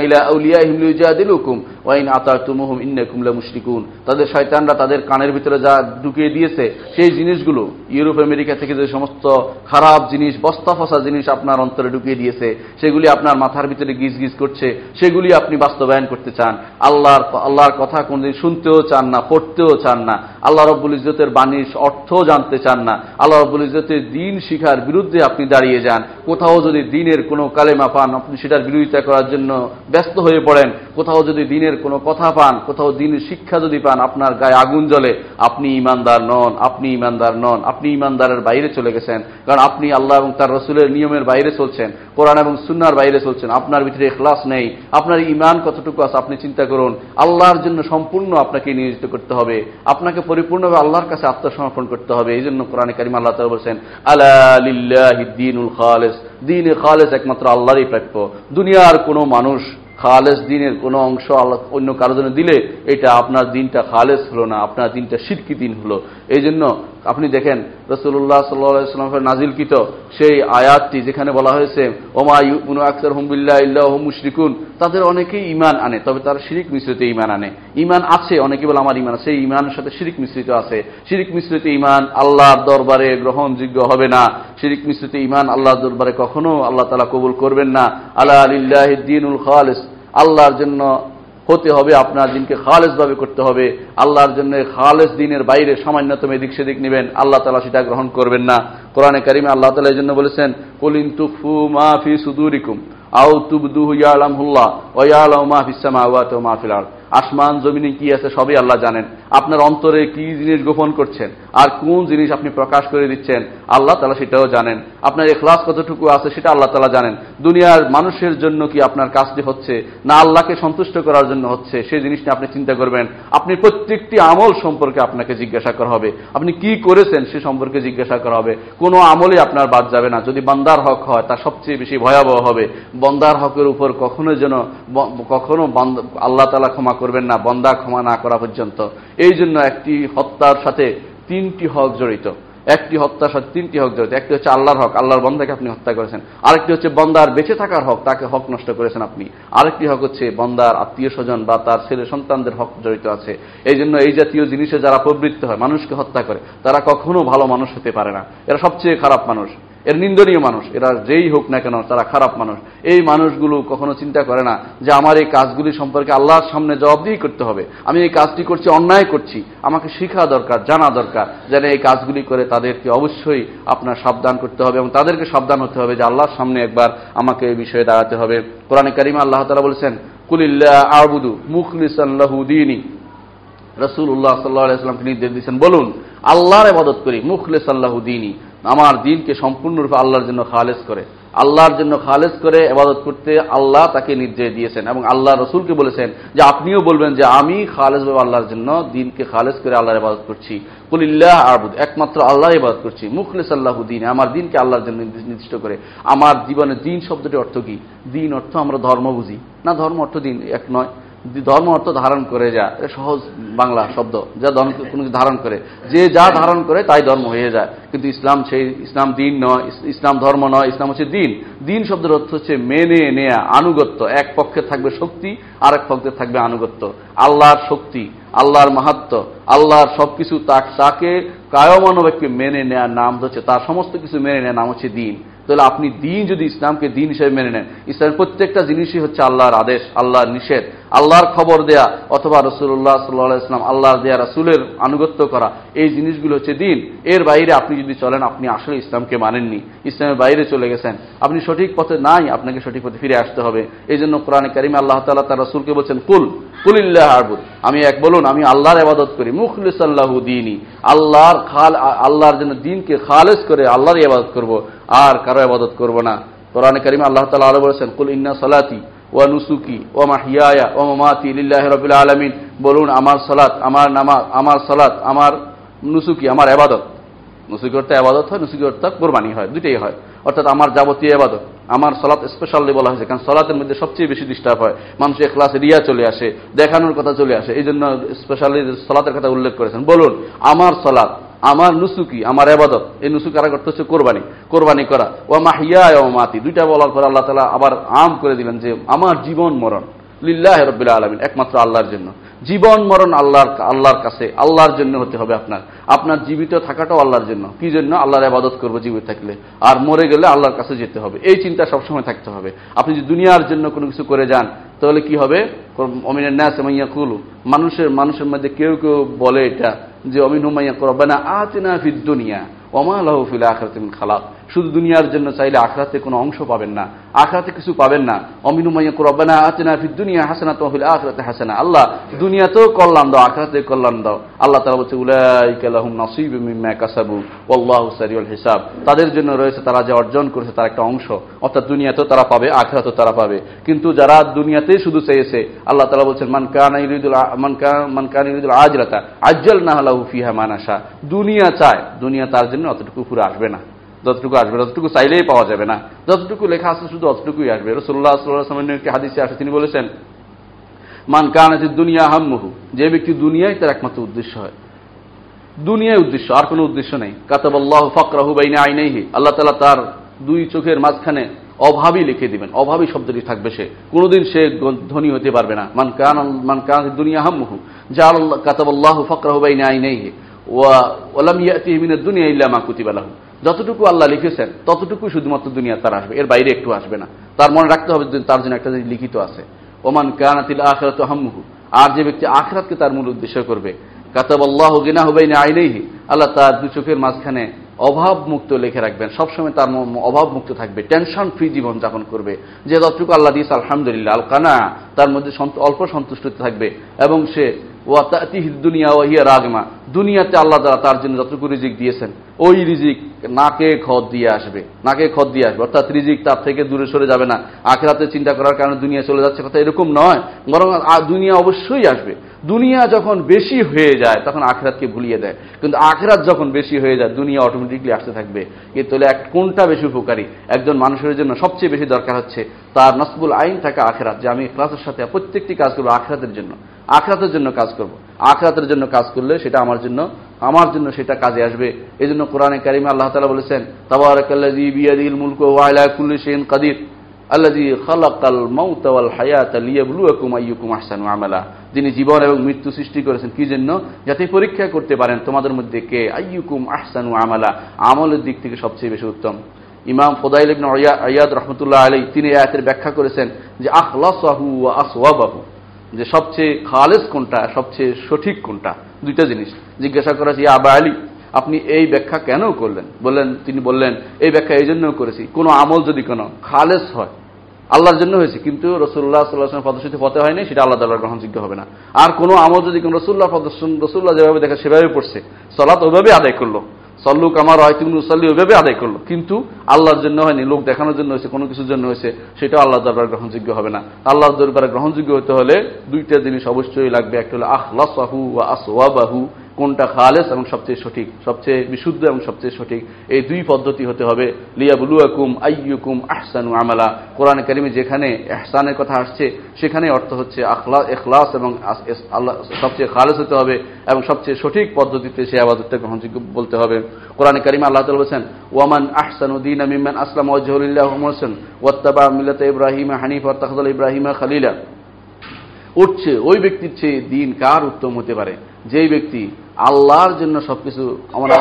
ইলা আউলিয়াহিম লিউজাদিলুকুম। ওয়াইন আতা আতাতুমুহুম ইন্নাকুম লামুশরিকুন। তাদের শয়তানরা তাদের কানের ভিতরে যা ঢুকিয়ে দিয়েছে, সেই জিনিসগুলো ইউরোপ, আমেরিকা থেকে যে সমস্ত খারাপ জিনিস, বস্তা ফসা জিনিস আপনার অন্তরে ঢুকিয়ে দিয়েছে, সেগুলি আপনার মাথার ভিতরে গিজ গিজ করছে, সেগুলি আপনি বাস্তবায়ন করতে চান। আল্লাহর আল্লাহর কথা কোনদিন শুনতেও চান না, পড়তেও চান না। আল্লাহ রব্বুল ইজতের বাণীর অর্থ জানতে চান না। আল্লাহ রব্বুল ইজতের দিন শিখার বিরুদ্ধে আপনি দাঁড়িয়ে যান। কোথাও যদি দিনের কোনো কালেমা পান, আপনি সেটার বিরোধিতা করার জন্য ব্যস্ত হয়ে পড়েন। কোথাও যদি দিনের কোনো কথা পান, কোথাও দিনের শিক্ষা যদি পান, আপনার গায়ে আগুন জ্বলে, আপনি ইমানদার নন, আপনি ইমানদার নন, আপনি ইমানদারের বাইরে চলে গেছেন, কারণ আপনি আল্লাহ এবং তার রসুলের নিয়মের বাইরে চলছেন, কোরআন এবং সুনার বাইরে চলছেন, আপনার ভিতরে ক্লাস নেই, আপনার ইমান কতটুকু আছে আপনি চিন্তা করুন, আল্লাহর জন্য সম্পূর্ণ আপনাকে নিয়োজিত করতে হবে, আপনাকে পরিপূর্ণভাবে আল্লাহর কাছে আত্মসমর্পণ করতে হবে এই জন্য কোরআনে কারিম আল্লাহ তালা বলছেন আল্লাহ খালেস দিন খালেস একমাত্র আল্লাহরই প্রাপ্য, দুনিয়ার কোনো মানুষ খালেস দিনের কোনো অংশ আল্লাহ অন্য কারও জন্য দিলে, এটা আপনার দিনটা খালেস হলো না, আপনার দিনটা সিরকি দিন হলো। এই জন্য আপনি দেখেন রসুল্লাহ সাল্লামের নাজিলকৃত সেই আয়াতটি যেখানে বলা হয়েছে, ওমা ইউন আকসর হুমবিল্লা ইল্লাহ মুশরিকুন তাদের অনেকেই ইমান আনে, তবে তারা শিরিক মিশ্রিত ইমান আনে। ইমান আছে, অনেকে বলে আমার ইমান আছে ইমানের সাথে শিরিক মিশ্রিত আছে। শিরিক মিশ্রিত ইমান আল্লাহর দরবারে গ্রহণযোগ্য হবে না। শিরিক মিশ্রিত ইমান আল্লাহর দরবারে কখনো আল্লাহ তালা কবুল করবেন না। আল্লাহ আলিল্লাহ দিনুল খালেস। আল্লাহর জন্য হতে হবে, আপনার দিনকে খালেজভাবে করতে হবে। আল্লাহর জন্য খালেজ দিনের বাইরে সামান্যতম এদিক সেদিক নেবেন। আল্লাহ তালা সেটা গ্রহণ করবেন না। কোরআনে কারিমে আল্লাহ তালা এই জন্য বলেছেন কলিন তুফু মাফি সুদুরিকুম আউ তুবদুহু ইয়ালামহুল্লাহ ও ইয়ালাম মাহফিস সামাওয়াত ওয়া মাহফিল আরদ। আসমান, জমিনে কি আছে সবই আল্লাহ জানেন। আপনার অন্তরে কি জিনিস গোপন করছেন? আর কোন জিনিস আপনি প্রকাশ করে দিচ্ছেন? আল্লাহ তালা সেটাও জানেন। আপনার এখলাস কতটুকু আছে সেটা আল্লাহ তালা জানেন। দুনিয়ার মানুষের জন্য কি আপনার কাজটি হচ্ছে? না আল্লাহকে সন্তুষ্ট করার জন্য হচ্ছে? সেই জিনিসটা আপনি চিন্তা করবেন। আপনি প্রত্যেকটি আমল সম্পর্কে আপনাকে জিজ্ঞাসা করা হবে। আপনি কি করেছেন সে সম্পর্কে জিজ্ঞাসা করা হবে। কোনো আমলে আপনার বাদ যাবে না। যদি বান্দার হক হয় তা সবচেয়ে বেশি ভয়াবহ হবে। বন্দার হকের উপর কখনো যেন কখনো আল্লাহ তালা ক্ষমা করবেন না, বন্দা ক্ষমা না করা পর্যন্ত। এই জন্য একটি হত্যার সাথে তিনটি হক জড়িত। একটি হত্যার সাথে তিনটি হক জড়িত। একটি হচ্ছে আল্লাহর হক, আল্লাহর বন্দাকে আপনি হত্যা করেছেন। আরেকটি হচ্ছে বন্দার বেঁচে থাকার হক, তাকে হক নষ্ট করেছেন আপনি। আরেকটি হক হচ্ছে বন্দার আত্মীয় স্বজন বা তার ছেলে সন্তানদের হক জড়িত আছে। এই জন্য এই জাতীয় জিনিসে যারা প্রবৃত্ত হয়, মানুষকে হত্যা করে, তারা কখনো ভালো মানুষ হতে পারে না। এরা সবচেয়ে খারাপ মানুষ। এর নিন্দনীয় মানুষ। এরা যেই হোক না কেন, তারা খারাপ মানুষ। এই মানুষগুলো কখনো চিন্তা করে না যে আমার এই কাজগুলি সম্পর্কে আল্লাহর সামনে জবাবদিহি করতে হবে। আমি এই কাজটি করছি, অন্যায় করছি। আমাকে শেখা দরকার, জানা দরকার যেন এই কাজগুলি করে তাদেরকে অবশ্যই আপনার সাবধান করতে হবে এবং তাদেরকে সাবধান হতে হবে যে আল্লাহর সামনে একবার আমাকে এই বিষয়ে দাঁড়াতে হবে। কোরআনে কারিমা আল্লাহ তালা বলেছেন, কুলিল্লা আবুদু মুখলিসাল্লাহু দিনী। রসুল্লাহ সাল্লাহামকে নির্দেশ দিয়েছেন, বলুন, আল্লাহর আবাদত করি মুখলেস আল্লাহ দিনই আমার দিনকে সম্পূর্ণরূপে আল্লাহর জন্য খালেজ করে। আল্লাহর জন্য খালেজ করে এবাদত করতে আল্লাহ তাকে নির্দেশ দিয়েছেন এবং আল্লাহ রসুলকে বলেছেন যে আপনিও বলবেন যে আমি খালেজ আল্লাহর জন্য দিনকে খালেজ করে আল্লাহর আবাদত করছি। কুলিল্লাহ আবুদ, একমাত্র আল্লাহ ইবাদত করছি। মুখলেস আল্লাহ দিন, আমার দিনকে আল্লাহর জন্য নির্দিষ্ট করে। আমার জীবনে দিন শব্দটি অর্থ কি? দিন অর্থ আমরা ধর্ম বুঝি। না, ধর্ম অর্থ দিন এক নয়। ধর্ম অর্থ ধারণ করে যা সহজ বাংলা শব্দ, যা ধর্ম কোনো কিছু ধারণ করে। যে যা ধারণ করে তাই ধর্ম হয়ে যায়। কিন্তু ইসলাম সেই, ইসলাম দিন নয় ইসলাম ধর্ম নয়, ইসলাম হচ্ছে দিন। দিন শব্দের অর্থ হচ্ছে মেনে নেয়া, আনুগত্য। এক পক্ষে থাকবে শক্তি আর এক পক্ষে থাকবে আনুগত্য। আল্লাহর শক্তি, আল্লাহর মাহাত্ম আল্লাহর সবকিছু তাক- তাকে কায়মানবকে মেনে নেয়ার নাম হচ্ছে, তার সমস্ত কিছু মেনে নেওয়ার নাম হচ্ছে দিন। তাহলে আপনি দিন যদি ইসলামকে দিন হিসেবে মেনে নেন, ইসলামের প্রত্যেকটা জিনিসই হচ্ছে আল্লাহর আদেশ, আল্লাহর নিষেধ। আল্লাহর খবর দেয়া অথবা রসুল্লাহ সাল্লাহ ইসলাম আল্লাহর দেয়া রাসুলের আনুগত্য করা, এই জিনিসগুলো হচ্ছে দিন। এর বাইরে আপনি যদি চলেন, আপনি আসলে ইসলামকে মানেননি। ইসলামের বাইরে চলে গেছেন। আপনি সঠিক পথে নাই, আপনাকে সঠিক পথে ফিরে আসতে হবে। এই জন্য কোরআনে কারিমে আল্লাহ তালা তার রসুলকে বলছেন, কুল কুলিল্লাহ আরবুদ আমি এক বলুন, আমি আল্লাহর আবাদত করি। মুখলিসাল্লাহু দিনই আল্লাহর খাল, আল্লাহর জন্য দিনকে খালেজ করে আল্লাহর ইবাদত করব। আর কারও ইবাদত করব না। কোরআনে কারিমে আল্লাহ তালা আরও বলেছেন, কুল ইন্না সালাতি। ওয়া নুসুকি ও মাহিয়ায়া ও মামাতি লিল্লাহি রাব্বিল আলামিন। বলুন, আমার সালাত, আমার নামাজ, আমার সালাত, আমার নুসুকি, আমার ইবাদত নুসুকি অর্থে আবাদত হয়, নুসুকি অর্থ কোরবানি হয় দুটেই হয়। অর্থাৎ আমার যাবতীয় আবাদত আমার সলাৎ স্পেশালি বলা হয়েছে, কারণ সলাতের মধ্যে সবচেয়ে বেশি ডিস্টার্ব হয়। মানুষ ক্লাসে রিয়া চলে আসে, দেখানোর কথা চলে আসে এই জন্য স্পেশালি সলাতের কথা উল্লেখ করেছেন। বলুন, আমার সলাৎ আমার নুসুকি, আমার আবাদত এই নুসুকি আর অর্থ হচ্ছে কোরবানি কোরবানি করা। ও মাহিয়া ও মাতি দুইটা বলার পর আল্লাহ তালা আবার আম করে দিলেন যে, আমার জীবন মরণ, লিল্লাহ রব্বিল আলমিন, একমাত্র আল্লাহর জন্য। জীবন মরণ আল্লাহর আল্লাহর কাছে, আল্লাহর জন্য হতে হবে আপনার। আপনার জীবিত থাকাটাও আল্লাহর জন্য। কি জন্য? আল্লাহর আবাদত করব জীবিত থাকলে। আর মরে গেলে আল্লাহর কাছে যেতে হবে। এই চিন্তা সবসময় থাকতে হবে। আপনি যদি দুনিয়ার জন্য কোনো কিছু করে যান তাহলে কি হবে? অমিনের ন্যাস মাইয়া কুলু মানুষের মানুষের মধ্যে কেউ কেউ বলে এটা, যে অমিন হুমাইয়া করবানা আতিনা ফিদ দুনিয়া ওমা লাহু ফিল আখরাতে মিন খালাক। শুধু দুনিয়ার জন্য চাইলে আখরাতে কোনো অংশ পাবেন না। আখরাতে কিছু পাবেন না। অমিনু মাইয়া রব্বানা আতিনা ফির দুনিয়া হাসানা তো ফিল আখরাতে হাসানা। আল্লাহ দুনিয়াতেও কল্যাণ দাও, আখরাতে কল্যাণ দাও। আল্লাহ তাআলা বলছে, উলাইকা লাহুম নাসিবু মিম্মা কাসাবু সারিউল হিসাব। তাদের জন্য রয়েছে তারা যে অর্জন করেছে তার একটা অংশ। অর্থাৎ দুনিয়াতেও তারা পাবে, আখরাতেও তারা পাবে। কিন্তু যারা দুনিয়াতেই শুধু চেয়েছে, আল্লাহ তাআলা বলছেন, মান কানা ইউরিদুল আ- মান কান মান কানা ইউরিদুল আজরাতা আজ্জালনা লাহু ফিহা মানাশা দুনিয়া চায়, দুনিয়া তার জন্য অতটুকু পুরো আসবে না। যতটুকু আসবে যতটুকু চাইলেই পাওয়া যাবে না। যতটুকু লেখা আছে, শুধু অতটুকুই আসবে। রসুল্লাহ সাল্লাহ একটি হাদিসে আসে, তিনি বলেছেন, মান কান আছে দুনিয়া হাম্মহু যে ব্যক্তি দুনিয়ায় তার একমাত্র উদ্দেশ্য হয়। দুনিয়ায় উদ্দেশ্য, আর কোনো উদ্দেশ্য নেই। কাতাব আল্লাহ ফকরাহু বাইনে আইনেহি আল্লাহ তালা তার দুই চোখের মাঝখানে অভাবই লিখে দিবেন। অভাবী শব্দটি থাকবে সে। কোনোদিন সে ধনী হতে পারবে না। মান কান মান কান দুনিয়া হাম্মহু যা আল্লাহ ফকরাহু বাইনে আইনেহি ওয়া ওয়ালাম ইয়াতিহি মিনাদ দুনিয়া ইল্লা মা কুতিবা লাহু যতটুকু আল্লাহ লিখেছেন ততটুকু শুধুমাত্র দুনিয়া তার আসবে। এর বাইরে একটু আসবে না। তার মনে রাখতে হবে তার জন্য একটা জিনিস লিখিত আছে। ওমান কানাতিল আখরাত হাম্মুহু। আর যে ব্যক্তি আখরাতকে তার মূল উদ্দেশ্য করবে কাতাব আল্লাহ গিনা হুবাইনা আইনেহি আল্লাহ তার দু চোখের মাঝখানে অভাব মুক্ত লিখে রাখবেন। সবসময় তার অভাব মুক্ত থাকবে টেনশন ফ্রি জীবন যাপন করবে। যে যতটুকু আল্লাহ দিয়েছে, আলহামদুলিল্লাহ আল কানা তার মধ্যে অল্প সন্তুষ্ট থাকবে। এবং সে, ওয়া তাতিহি দুনিয়া ওয়াহিয়া রাগমা। দুনিয়াতে আল্লাহ তাআলা তার জন্য যতটুকু রিজিক দিয়েছেন, ওই রিজিক নাকে খদ দিয়ে আসবে, নাকে খদ দিয়ে আসবে। অর্থাৎ রিজিক তার থেকে দূরে সরে যাবে না। আখেরাতে চিন্তা করার কারণে দুনিয়া চলে যাচ্ছে কথা এরকম নয়, বরং দুনিয়া অবশ্যই আসবে। দুনিয়া যখন বেশি হয়ে যায়, তখন আখেরাতকে ভুলিয়ে দেয়। কিন্তু আখেরাত যখন বেশি হয়ে যায়, দুনিয়া অটোমেটিকলি আসতে থাকবে। এ তাহলে এক কোনটা বেশি উপকারী? একজন মানুষের জন্য সবচেয়ে বেশি দরকার হচ্ছে তার নসবুল আইন থাকা আখেরাত, যে আমি ক্লাসের সাথে প্রত্যেকটি কাজ করব আখেরাতের জন্য। আখরাতের জন্য কাজ করব। আখরাতের জন্য কাজ করলে সেটা আমার জন্য আমার জন্য সেটা কাজে আসবে। এই জন্য কোরআনে কারিমে আল্লাহ তালা বলেছেন, তাবারাকাল্লাযী বিয়াদিল মুলকু ওয়া আলা কুল্লি শাইইন কাদির, আল্লাযী খালাকাল মাউতা ওয়াল হায়াতা আইয়ুকুম যিনি জীবন এবং মৃত্যু সৃষ্টি করেছেন, কি জন্য? যাতে পরীক্ষা করতে পারেন, তোমাদের মধ্যে কে? আইয়ুকুম আহসানু আমালা। আমলের দিক থেকে সবচেয়ে বেশি উত্তম। ইমাম ফোদাইল ইবনে আয়া- আয়াদ রহমতুল্লাহ আলাই তিনি আয়াতের ব্যাখ্যা করেছেন যে, আখলাসাহু ওয়া আসওয়াবাহু। যে সবচেয়ে খালেস কোনটা, সবচেয়ে সঠিক কোনটা? দুইটা জিনিস। জিজ্ঞাসা করা যে আবা আলী, আপনি এই ব্যাখ্যা কেন করলেন? বললেন, তিনি বললেন, এই ব্যাখ্যা এই জন্য করেছি। কোনো আমল যদি কোনো খালেস হয়, আল্লাহর জন্য হয়েছে, কিন্তু রসুল্লাহ সাল্লাহ প্রদর্শিত পথে হয়নি, সেটা আল্লাহ তাল্লাহ গ্রহণযোগ্য হবে না। আর কোনো আমল যদি কোনো রসুল্লাহ প্রদর্শন রসুল্লাহ যেভাবে দেখা সেভাবে পড়ছে সলাৎ ওইভাবে আদায় করল। সল্লুক কামার তুমি মুসল্লি ওইভাবে আদায় করল। কিন্তু আল্লাহর জন্য হয়নি, লোক দেখানোর জন্য হয়েছে, কোনো কিছুর জন্য হয়েছে সেটা আল্লাহ দরবার গ্রহণযোগ্য হবে না। আল্লাহ দরবার গ্রহণযোগ্য হতে হলে দুইটা জিনিস অবশ্যই লাগবে, একটা হলো আহ ওয়া আসওয়াবাহু কোনটা খালেস এবং সবচেয়ে সঠিক, সবচেয়ে বিশুদ্ধ এবং সবচেয়ে সঠিক? এই দুই পদ্ধতি হতে হবে। লিয়াবুলুয়াকুম আইয়ুকুম আহসানু আমালা। কোরআন কারিমে যেখানে এহসানের কথা আসছে, সেখানে অর্থ হচ্ছে আখলা এখলাস এবং আল্লাহ, সবচেয়ে খালেস হতে হবে এবং সবচেয়ে সঠিক পদ্ধতিতে সে আবাদতটা গ্রহণযোগ্য বলতে হবে। কোরআন কারিমে আল্লাহ তাআলা বলেছেন, ওয়ামান আহসানু দীন মিম্মান আসলাম ওয়াজহুলিল্লাহ মুহসিন ওয়াত্তাবা মিল্লাত ইব্রাহিম হানিফ ওয়াত্তাখাযাল ইব্রাহিম খালিলা। উঠছে ওই ব্যক্তির চেয়ে দিন কার উত্তম হতে পারে? যেই ব্যক্তি আল্লাহর জন্য সবকিছু আমরা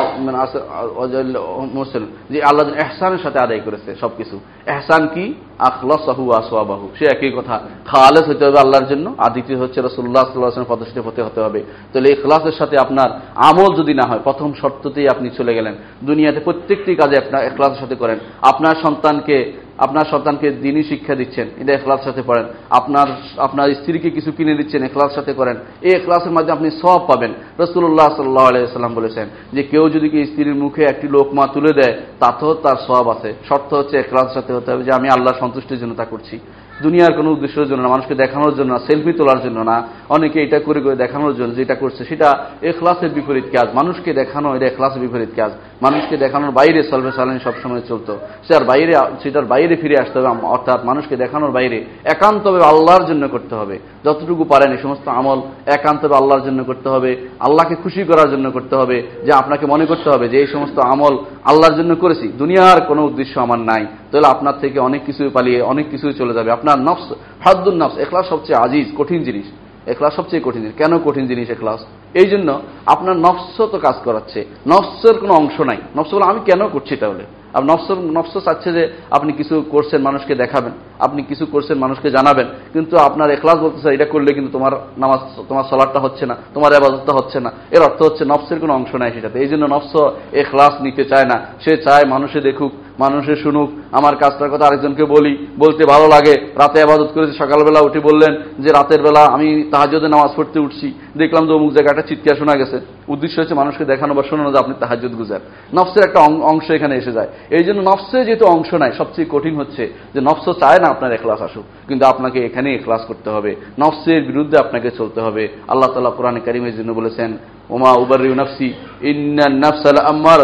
যে আল্লাহ এহসানের সাথে আদায় করেছে সবকিছু। এহসান কি? আখলাসাহু আসওয়াবাহু। সে একই কথা। খালেস হতে হবে আল্লাহর জন্য আর দ্বিতীয় হচ্ছে রসুল্লাহ সাল্লাহ পদস্থিত হতে হতে হবে। তাহলে এই খালাসের সাথে আপনার আমল যদি না হয় প্রথম শর্ততেই আপনি চলে গেলেন। দুনিয়াতে প্রত্যেকটি কাজে আপনার এখলাসের সাথে করেন। আপনার সন্তানকে আপনার সন্তানকে দিনই শিক্ষা দিচ্ছেন, এটা এখলাস সাথে পড়েন। আপনার আপনার স্ত্রীকে কিছু কিনে দিচ্ছেন, এখলাস সাথে করেন। এই এখলাসের মাধ্যমে আপনি সব পাবেন। রসুল্লাহ সাল্লাহ আলাইসাল্লাম বলেছেন যে, কেউ যদি কি স্ত্রীর মুখে একটি লোকমা তুলে দেয়, তাতেও তার সব আছে। শর্ত হচ্ছে এখলাস সাথে হতে হবে যে, আমি আল্লাহ সন্তুষ্টির জন্য তা করছি। দুনিয়ার কোনো উদ্দেশ্যের জন্য না, মানুষকে দেখানোর জন্য না সেলফি তোলার জন্য না, অনেকে এটা করে করে দেখানোর জন্য যেটা করছে, সেটা এখলাসের বিপরীত কাজ। মানুষকে দেখানো, এটা এখলাসের বিপরীত কাজ। মানুষকে দেখানোর বাইরে সলভে সালানি সবসময় চলতো। সেটার বাইরে সেটার বাইরে ফিরে আসতে হবে অর্থাৎ মানুষকে দেখানোর বাইরে একান্তভাবে আল্লাহর জন্য করতে হবে। যতটুকু পারেন এই সমস্ত আমল একান্তভাবে আল্লাহর জন্য করতে হবে। আল্লাহকে খুশি করার জন্য করতে হবে, যে আপনাকে মনে করতে হবে যে এই সমস্ত আমল আল্লাহর জন্য করেছি। দুনিয়ার কোনো উদ্দেশ্য আমার নাই। তাহলে আপনার থেকে অনেক কিছু পালিয়ে, অনেক কিছু চলে যাবে। আপনার নফস, হাদ্দুন নফস এখলাস সবচেয়ে আজিজ, কঠিন জিনিস। এখলাস সবচেয়ে কঠিন জিনিস। কেন কঠিন জিনিস এখলাস এই জন্য আপনার নফস তো কাজ করাচ্ছে। নফসের কোনো অংশ নাই। নফস বলে, আমি কেন করছি তাহলে? আর নফস নফস চাচ্ছে যে, আপনি কিছু করছেন, মানুষকে দেখাবেন। আপনি কিছু করছেন, মানুষকে জানাবেন। কিন্তু আপনার এখলাস বলতেছে, এটা করলে কিন্তু তোমার নামাজ, তোমার সলাটটা হচ্ছে না, তোমার আবাদতটা হচ্ছে না। এর অর্থ হচ্ছে, নফসের কোনো অংশ নাই সেটাতে। এই জন্য নফস এখলাস নিতে চায় না। সে চায় মানুষে দেখুক মানুষে শুনুক, আমার কাজটার কথা আরেকজনকে বলি, বলতে ভালো লাগে। রাতে আবাদত করেছি, সকালবেলা উঠে বললেন যে রাতের বেলা আমি তাহাজতে নামাজ পড়তে উঠছি। দেখলাম যে অমুক জায়গাটা চিৎকার শোনা গেছে। উদ্দেশ্য হচ্ছে মানুষকে দেখানো বা শোনানো যে আপনি তাহাজুদ গুজার। নফসের একটা অংশ এখানে এসে যায়। এই জন্য নফসে যেহেতু অংশ নাই, সবচেয়ে কঠিন হচ্ছে যে নফস চায় না আপনার এখলাস আসুক, কিন্তু আপনাকে এখানে এখলাস করতে হবে। নফসের বিরুদ্ধে আপনাকে চলতে হবে। আল্লাহ তালা কোরআন কারিমের জন্য বলেছেন, ওমা উবার নফসি ইন্না নফসাল আম্মার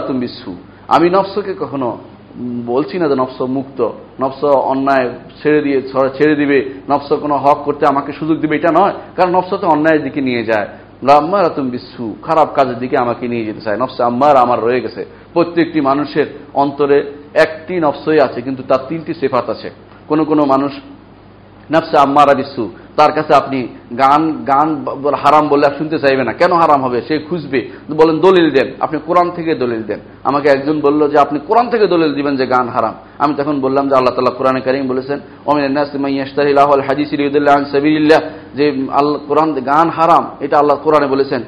আমি নফসকে কখনো বলছি না যে নফস মুক্ত, নফস অন্যায় ছেড়ে দিয়ে ছেড়ে দিবে, নফস কোনো হক করতে আমাকে সুযোগ দিবে, এটা নয়। কারণ নফস তো অন্যায়ের দিকে নিয়ে যায়। আম্মার তুমি বিশ্বু খারাপ কাজের দিকে আমাকে নিয়ে যেতে চায়। নফস আম্মার আমার রয়ে গেছে। প্রত্যেকটি মানুষের অন্তরে একটি নফসই আছে, কিন্তু তার তিনটি সেফাত আছে। কোনো কোনো মানুষ নফসে আম্মারা বিশ্বু তার কাছে আপনি গান গান হারাম বললে আর শুনতে চাইবে না। কেন হারাম হবে? সে খুঁজবে। বলেন, দলিল দেন। আপনি কোরআন থেকে দলিল দেন। আমাকে একজন বলল যে, আপনি কোরআন থেকে দলিল দিবেন যে গান হারাম। আমি তখন বললাম যে, আল্লাহ তালা কোরআনে কারিম বলেছেন হাদিসিল্লাহ যে, আল্লাহ, কোরআন, গান হারাম, এটা আল্লাহ কোরআনে বলেছেন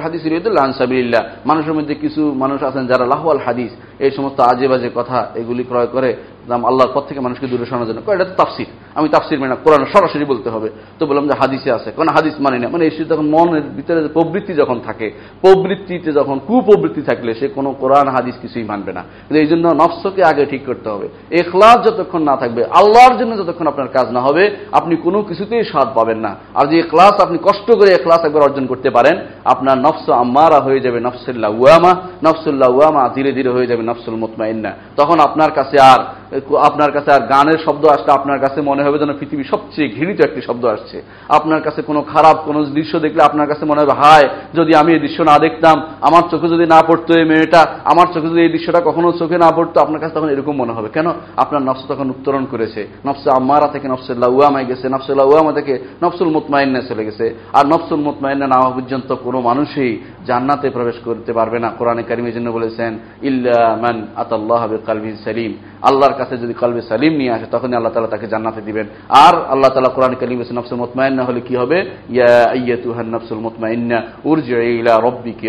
হাদিসিল্লাহ মানুষের মধ্যে কিছু মানুষ আছেন যারা লাহওয়াল হাদিস, এই সমস্ত আজে বাজে কথা এগুলি ক্রয় করে। দাম আল্লাহর পথ থেকে মানুষকে দূরে সরানোর জন্য। এটা তো তাফসির। আমি তাফসির মানি কোরআন সরাসরি বলতে হবে। তো বললাম যে হাদিসে আছে। কোন হাদিস মানি না। মানে এসে তখন মনের ভিতরে প্রবৃত্তি যখন থাকে, প্রবৃত্তিতে যখন কুপ্রবৃত্তি থাকলে সে কোনো কোরআন, হাদিস কিছুই মানবে না। কিন্তু এই জন্য নফসকে আগে ঠিক করতে হবে। এখলাস যতক্ষণ না থাকবে, আল্লাহর জন্য যতক্ষণ আপনার কাজ না হবে, আপনি কোনো কিছুতেই স্বাদ পাবেন না। আর যে ক্লাস আপনি কষ্ট করে ক্লাস একবার অর্জন করতে পারেন, আপনার নফস আম্মারা হয়ে যাবে নফসুল্লাহ উয়ামা নফসুল্লাহ উয়ামা ধীরে ধীরে হয়ে যাবে নফসুল মুতমাইন্না। তখন আপনার কাছে আর আপনার কাছে আর গানের শব্দ আসলে আপনার কাছে মনে হবে যেন পৃথিবীর সবচেয়ে ঘৃণিত একটি শব্দ আসছে। আপনার কাছে কোনো খারাপ কোনো দৃশ্য দেখলে আপনার কাছে মনে হবে, হায়, যদি আমি এই দৃশ্য না দেখতাম, আমার চোখে যদি না পড়তো এই মেয়েটা, আমার চোখে যদি এই দৃশ্যটা কখনো চোখে না পড়তো, আপনার কাছে তখন এরকম মনে হবে। কেন? আপনার নফস তখন উত্তরণ করেছে। নফসে আম্মারা থেকে নফসুল্লাহ উয়ামায় গেছে নফসুল্লাহ উয়ামা থেকে নফসুল মুতমাইন্না চলে গেছে। আর নফসুল মুতমাইন্না নামা পর্যন্ত কোনো মানুষই জান্নাতে প্রবেশ করতে পারবে না। কোরআনে কারিমের জন্য বলেছেন, ইল্লা মান আতাল্লাহ কালবিন সালিম। আল্লাহর কাছে যদি কলবে সালিম নিয়ে আসে, তখনই আল্লাহ তালা তাকে জান্নাতে দিবেন। আর আল্লাহ তালা কোরআন কালিম নফসুল মুতমাইন্না, হলে কি হবে? ইয়া আইয়াতুহান নফসুল মুতমাইন্না উরজি ইলা রব্বিকি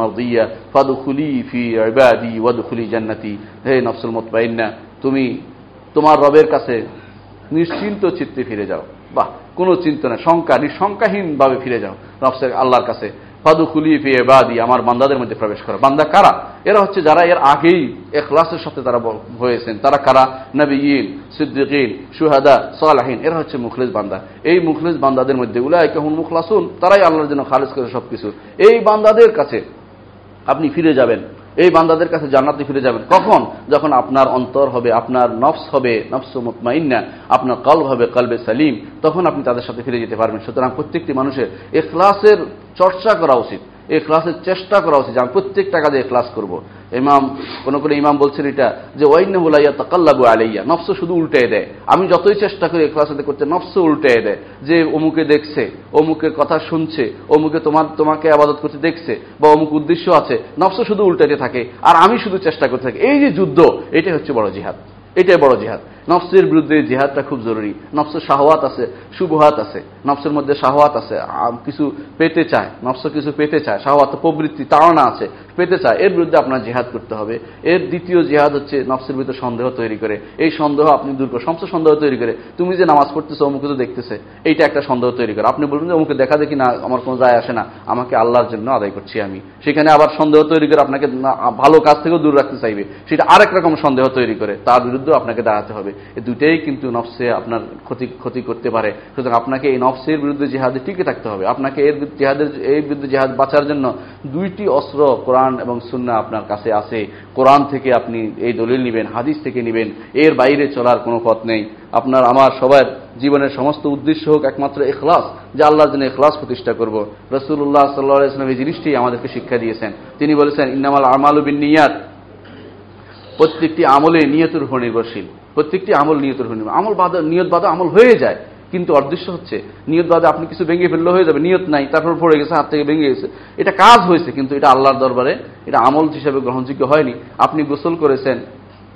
মারদিয়া, ফাদখুলি ফি ইবাদি ওয়াদখুলি জান্নাতি। হে নফসুল মুতমাইন্না, তুমি তোমার রবের কাছে নিশ্চিন্ত চিত্তে ফিরে যাও। বাহ, কোনো চিন্তা নেই, শঙ্কা, নিঃশঙ্কাহীনভাবে ফিরে যাও নফসের আল্লাহর কাছে। ফাদু খুলি ফিয়ে বাদি আমার বান্দাদের মধ্যে প্রবেশ করো। বান্দা কারা? এরা হচ্ছে যারা এর আগেই এখলাসের সাথে তারা হয়েছেন। তারা কারা? নবীন সিদ্দিকিন সুহাদা সালাহিন। এরা হচ্ছে মুখলিস বান্দা। এই মুখলিস বান্দাদের মধ্যে উলায় কেমন মুখলাসুন। তারাই আল্লাহর জন্য খালেজ করে সবকিছু। এই বান্দাদের কাছে আপনি ফিরে যাবেন। এই বান্দাদের কাছে জান্নাতে ফিরে যাবেন। কখন? যখন আপনার অন্তর হবে, আপনার নফস হবে, নফস মুতমাইন্না, আপনার কলব হবে, কলবে সালিম। তখন আপনি তাদের সাথে ফিরে যেতে পারবেন। সুতরাং প্রত্যেকটি মানুষের এখলাসের চর্চা করা উচিত। এই ক্লাসের চেষ্টা করা উচিত আমি প্রত্যেকটা কাজে ক্লাস করব। ইমাম, কোন কোন ইমাম বলছেন এটা যে ওয়াইন হুলাইয়া তাকাল্লাবু আলাইয়া নফস শুধু উল্টে দেয়। আমি যতই চেষ্টা করি এই ক্লাসে করতে নফস উল্টে দেয় যে, অমুকে দেখছে অমুকের কথা শুনছে, অমুকে তোমার, তোমাকে আবাদত করতে দেখছে বা অমুক উদ্দেশ্য আছে। নফস শুধু উল্টাতে থাকে। আর আমি শুধু চেষ্টা করতে থাকি। এই যে যুদ্ধ, এটাই হচ্ছে বড় জিহাদ। এটাই বড় জিহাদ। নফসের বিরুদ্ধে জেহাদটা খুব জরুরি। নফসের শাহওয়াত আছে সুবহাত আছে। নফসের মধ্যে শাহওয়াত আছে কিছু পেতে চায়, নফস কিছু পেতে চায়। শাহওয়াত প্রবৃত্তি, তাড়না আছে, পেতে চায়। এর বিরুদ্ধে আপনার জেহাদ করতে হবে। এর দ্বিতীয় জেহাদ হচ্ছে নফসের বিরুদ্ধে সন্দেহ তৈরি করে। এই সন্দেহ আপনি দূর করে সমস্ত সন্দেহ তৈরি করে। তুমি যে নামাজ পড়তেছো, অমুকে তো দেখতেছে। এইটা একটা সন্দেহ তৈরি করে। আপনি বলবেন যে, অমুকে দেখা দেখি না, আমার কোনো যায় আসে না। আমাকে আল্লাহর জন্য আদায় করছি আমি। সেখানে আবার সন্দেহ তৈরি করে আপনাকে ভালো কাজ থেকেও দূর রাখতে চাইবে। সেটা আরেক রকম সন্দেহ তৈরি করে। তার বিরুদ্ধে আপনাকে দাঁড়াতে হবে। এই দুইটাই কিন্তু নফসে আপনার ক্ষতি ক্ষতি করতে পারে। সুতরাং আপনাকে এই নফসের বিরুদ্ধে জিহাদে টিকে থাকতে হবে। আপনাকে এর জেহাদের, এই বিরুদ্ধে জেহাদ বাঁচার জন্য দুইটি অস্ত্র কোরআন এবং সুন্না আপনার কাছে আছে। কোরআন থেকে আপনি এই দলিল নেবেন, হাদিস থেকে নেবেন। এর বাইরে চলার কোনো পথ নেই। আপনার, আমার, সবার জীবনের সমস্ত উদ্দেশ্য হোক একমাত্র এখলাস যে আল্লাহর জন্য এখলাস প্রতিষ্ঠা করব। রসুল্লাহ সাল্লাহ ইসলাম এই জিনিসটি আমাদেরকে শিক্ষা দিয়েছেন। তিনি বলেছেন, ইন্নামাল আমাল বিন নিয়াত। প্রত্যেকটি আমলে নিয়তের উপর নির্ভরশীল। প্রত্যেকটি আমল উপর নির্ভর আমল বাধা নিয়ত বাধা আমল হয়ে যায়। কিন্তু অদৃশ্য হচ্ছে, নিয়ত বাদে আপনি কিছু ভেঙে ফেললে হয়ে যাবে, নিয়ত নাই, তারপর পড়ে গেছে, হাত থেকে ভেঙে গেছে। এটা কাজ হয়েছে, কিন্তু এটা আল্লাহর দরবারে, এটা আমল হিসেবে গ্রহণযোগ্য হয়নি। আপনি গোসল করেছেন,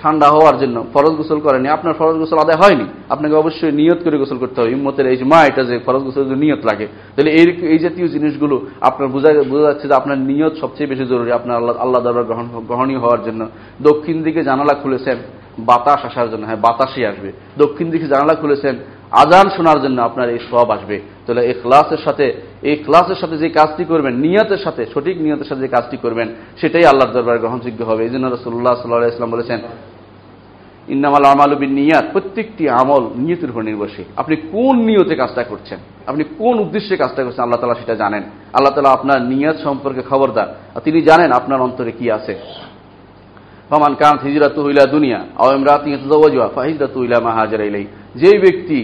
ঠান্ডা হওয়ার জন্য, ফরজ গোসল করেনি আপনার ফরজ গোসল আদায় হয়নি, আপনাকে অবশ্যই নিয়ত করে গোসল করতে হবে। ইম্মতের এই মা এটা যে ফরজ গোসল নিয়ত লাগে। তাহলে এই এই জাতীয় জিনিসগুলো আপনার বোঝা বোঝা যাচ্ছে যে আপনার নিয়ত সবচেয়ে বেশি জরুরি, আপনার আল্লাহ আল্লাহ দরবার গ্রহণ, গ্রহণীয় হওয়ার জন্য। দক্ষিণ দিকে জানালা খুলেছেন বাতাস আসার জন্য হ্যাঁ বাতাসই আসবে। দক্ষিণ দিকে জানালা খুলেছেন, আজান শোনার জন্য আপনার এই সব আসবে। তাহলে এই ক্লাসের সাথে এই ক্লাসের সাথে যে কাজটি করবেন, নিয়তের সাথে, সঠিক নিয়তের সাথে যে কাজটি করবেন, সেটাই আল্লাহর দরবারে গ্রহণযোগ্য হবে। এই জন্য রসুল্লাহ সাল্লাহ ইসলাম বলেছেন, ইন্নামাল আমাল বিন নিয়াত প্রত্যেকটি আমল নিয়তের উপর নির্ভরশীল। আপনি কোন নিয়তে কাজটা করছেন? আপনি কোন উদ্দেশ্যে কাজটা করছেন? আল্লাহ তালা সেটা জানেন। আল্লাহ তালা আপনার নিয়াত সম্পর্কে খবরদার। তিনি জানেন আপনার অন্তরে কি আছে। ফমান কান হিজরাত ইলা দুনিয়া আওয়ামরাত ইয়াতজাওয়াজুহা ফাহিজরাতু ইলা মা হাজারা ইলাই যেই ব্যক্তি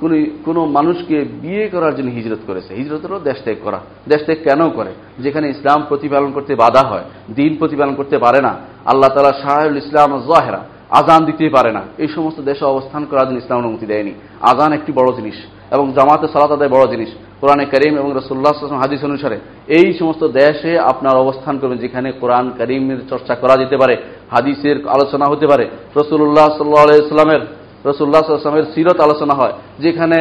কোন কোন মানুষকে বিয়ে করার জন্য হিজরত করেছে হিজরতেরও দেশ ত্যাগ করা। দেশ ত্যাগ কেন করে? যেখানে ইসলাম প্রতিপালন করতে বাধা হয়, দিন প্রতিপালন করতে পারে না, আল্লাহ তালা শাহুল ইসলাম জাহেরা আজান দিতে পারে না। এই সমস্ত দেশে অবস্থান করার জন্য ইসলাম অনুমতি দেয়নি। আজান একটি বড় জিনিস এবং জামাতে সালাত আদায় বড় জিনিস। কোরআনে করিম এবং রসুল্লাহ হাদিস অনুসারে, এই সমস্ত দেশে আপনার অবস্থান করবেন যেখানে কোরআন করিমের চর্চা করা যেতে পারে, হাদিসের আলোচনা হতে পারে। রসুল্লাহ সাল্লাহ ইসলামের রসুল্লাহ আসলামের সিরত আলোচনা হয়, যেখানে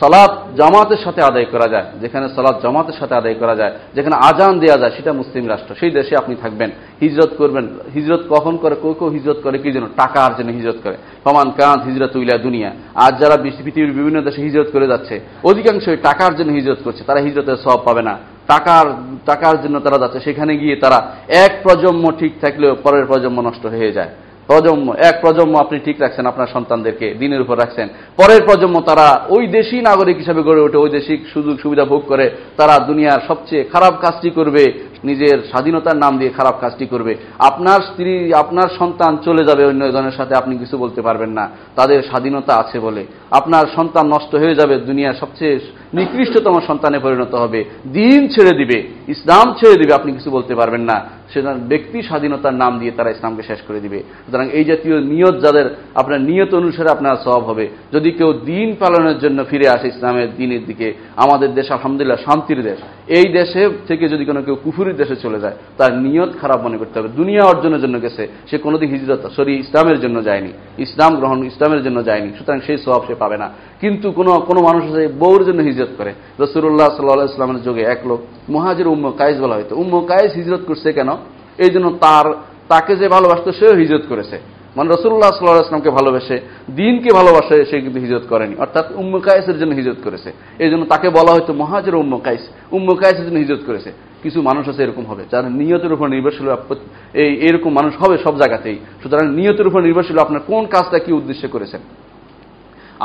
সালাত জামাতের সাথে আদায় করা যায়, যেখানে সালাত জামাতের সাথে আদায় করা যায়, যেখানে আজান দেওয়া যায়, সেটা মুসলিম রাষ্ট্র, সেই দেশে আপনি থাকবেন। হিজরত করবেন, হিজরত কখন করে, কেউ কেউ হিজরত করে, কি জন্য? টাকার জন্য হিজরত করে। ফমান কাঁত হিজরত উইলা দুনিয়া। আজ যারা পৃথিবীর বিভিন্ন দেশে হিজরত করে যাচ্ছে, অধিকাংশই টাকার জন্য হিজরত করছে, তারা হিজরতের সব পাবে না। টাকার টাকার জন্য তারা যাচ্ছে, সেখানে গিয়ে তারা এক প্রজন্ম ঠিক থাকলেও পরের প্রজন্ম নষ্ট হয়ে যায়। প্রজন্ম, এক প্রজন্ম আপনি ঠিক রাখছেন, আপনার সন্তানদেরকে দিনের উপর রাখছেন। পরের প্রজন্ম তারা ওই দেশি নাগরিক হিসেবে গড়ে ওঠে, ওই দেশি সুযোগ সুবিধা ভোগ করে, তারা দুনিয়ার সবচেয়ে খারাপ কাজটি করবে, নিজের স্বাধীনতার নাম দিয়ে খারাপ কাজটি করবে। আপনার স্ত্রী, আপনার সন্তান চলে যাবে অন্য জনের সাথে, আপনি কিছু বলতে পারবেন না। তাদের স্বাধীনতা আছে বলে। আপনার সন্তান নষ্ট হয়ে যাবে, দুনিয়ার সবচেয়ে নিকৃষ্টতম সন্তানে পরিণত হবে। দিন ছেড়ে দিবে, ইসলাম ছেড়ে দিবে, আপনি কিছু বলতে পারবেন না। সেটা ব্যক্তি স্বাধীনতার নাম দিয়ে তারা ইসলামকে শেষ করে দিবে। সুতরাং এই জাতীয় নিয়ত যাদের, আপনার নিয়ত অনুসারে আপনার সব হবে। যদি কেউ দিন পালনের জন্য ফিরে আসে ইসলামের দিনের দিকে, আমাদের দেশ আলহামদুলিল্লাহ শান্তির দেশ। এই দেশে থেকে যদি কোনো কেউ কুফুরির দেশে চলে যায়, তার নিয়ত খারাপ মনে করতে হবে। দুনিয়া অর্জনের জন্য গেছে, সে কোনোদিন হিজরত, সরি, ইসলামের জন্য যায়নি। ইসলাম গ্রহণ ইসলামের জন্য যায়নি, সুতরাং সেই সব সে পাবে না। কিন্তু কোনো কোনো মানুষ আছে, বউর জন্য হিজরত করে। রসুল্লাহ সাল্লাহ ইসলামের যুগে এক লোক, মহাজের উম্ম কায়েস বলা হয়তো উম্ম কায়েস হিজরত করছে কেন? এই জন্য তার, তাকে যে ভালোবাসতো, সেও হিজরত করেছে। মানে রসুল্লাহ সাল্লাহ ইসলামকে ভালোবেসে, দিনকে ভালোবাসে, সে কিন্তু হিজরত করেনি। অর্থাৎ উম্ম কায়েসের জন্য হিজরত করেছে। এই জন্য তাকে বলা হয়তো মহাজের উম্ম কায়েস। উম্ম কায়েসের জন্য হিজরত করেছে। কিছু মানুষ আছে এরকম হবে, যার নিয়তের উপর নির্ভরশীল এই এরকম মানুষ হবে সব জায়গাতেই। সুতরাং নিয়তের উপর নির্ভরশীল আপনার কোন কাজটা কি উদ্দেশ্যে করেছেন?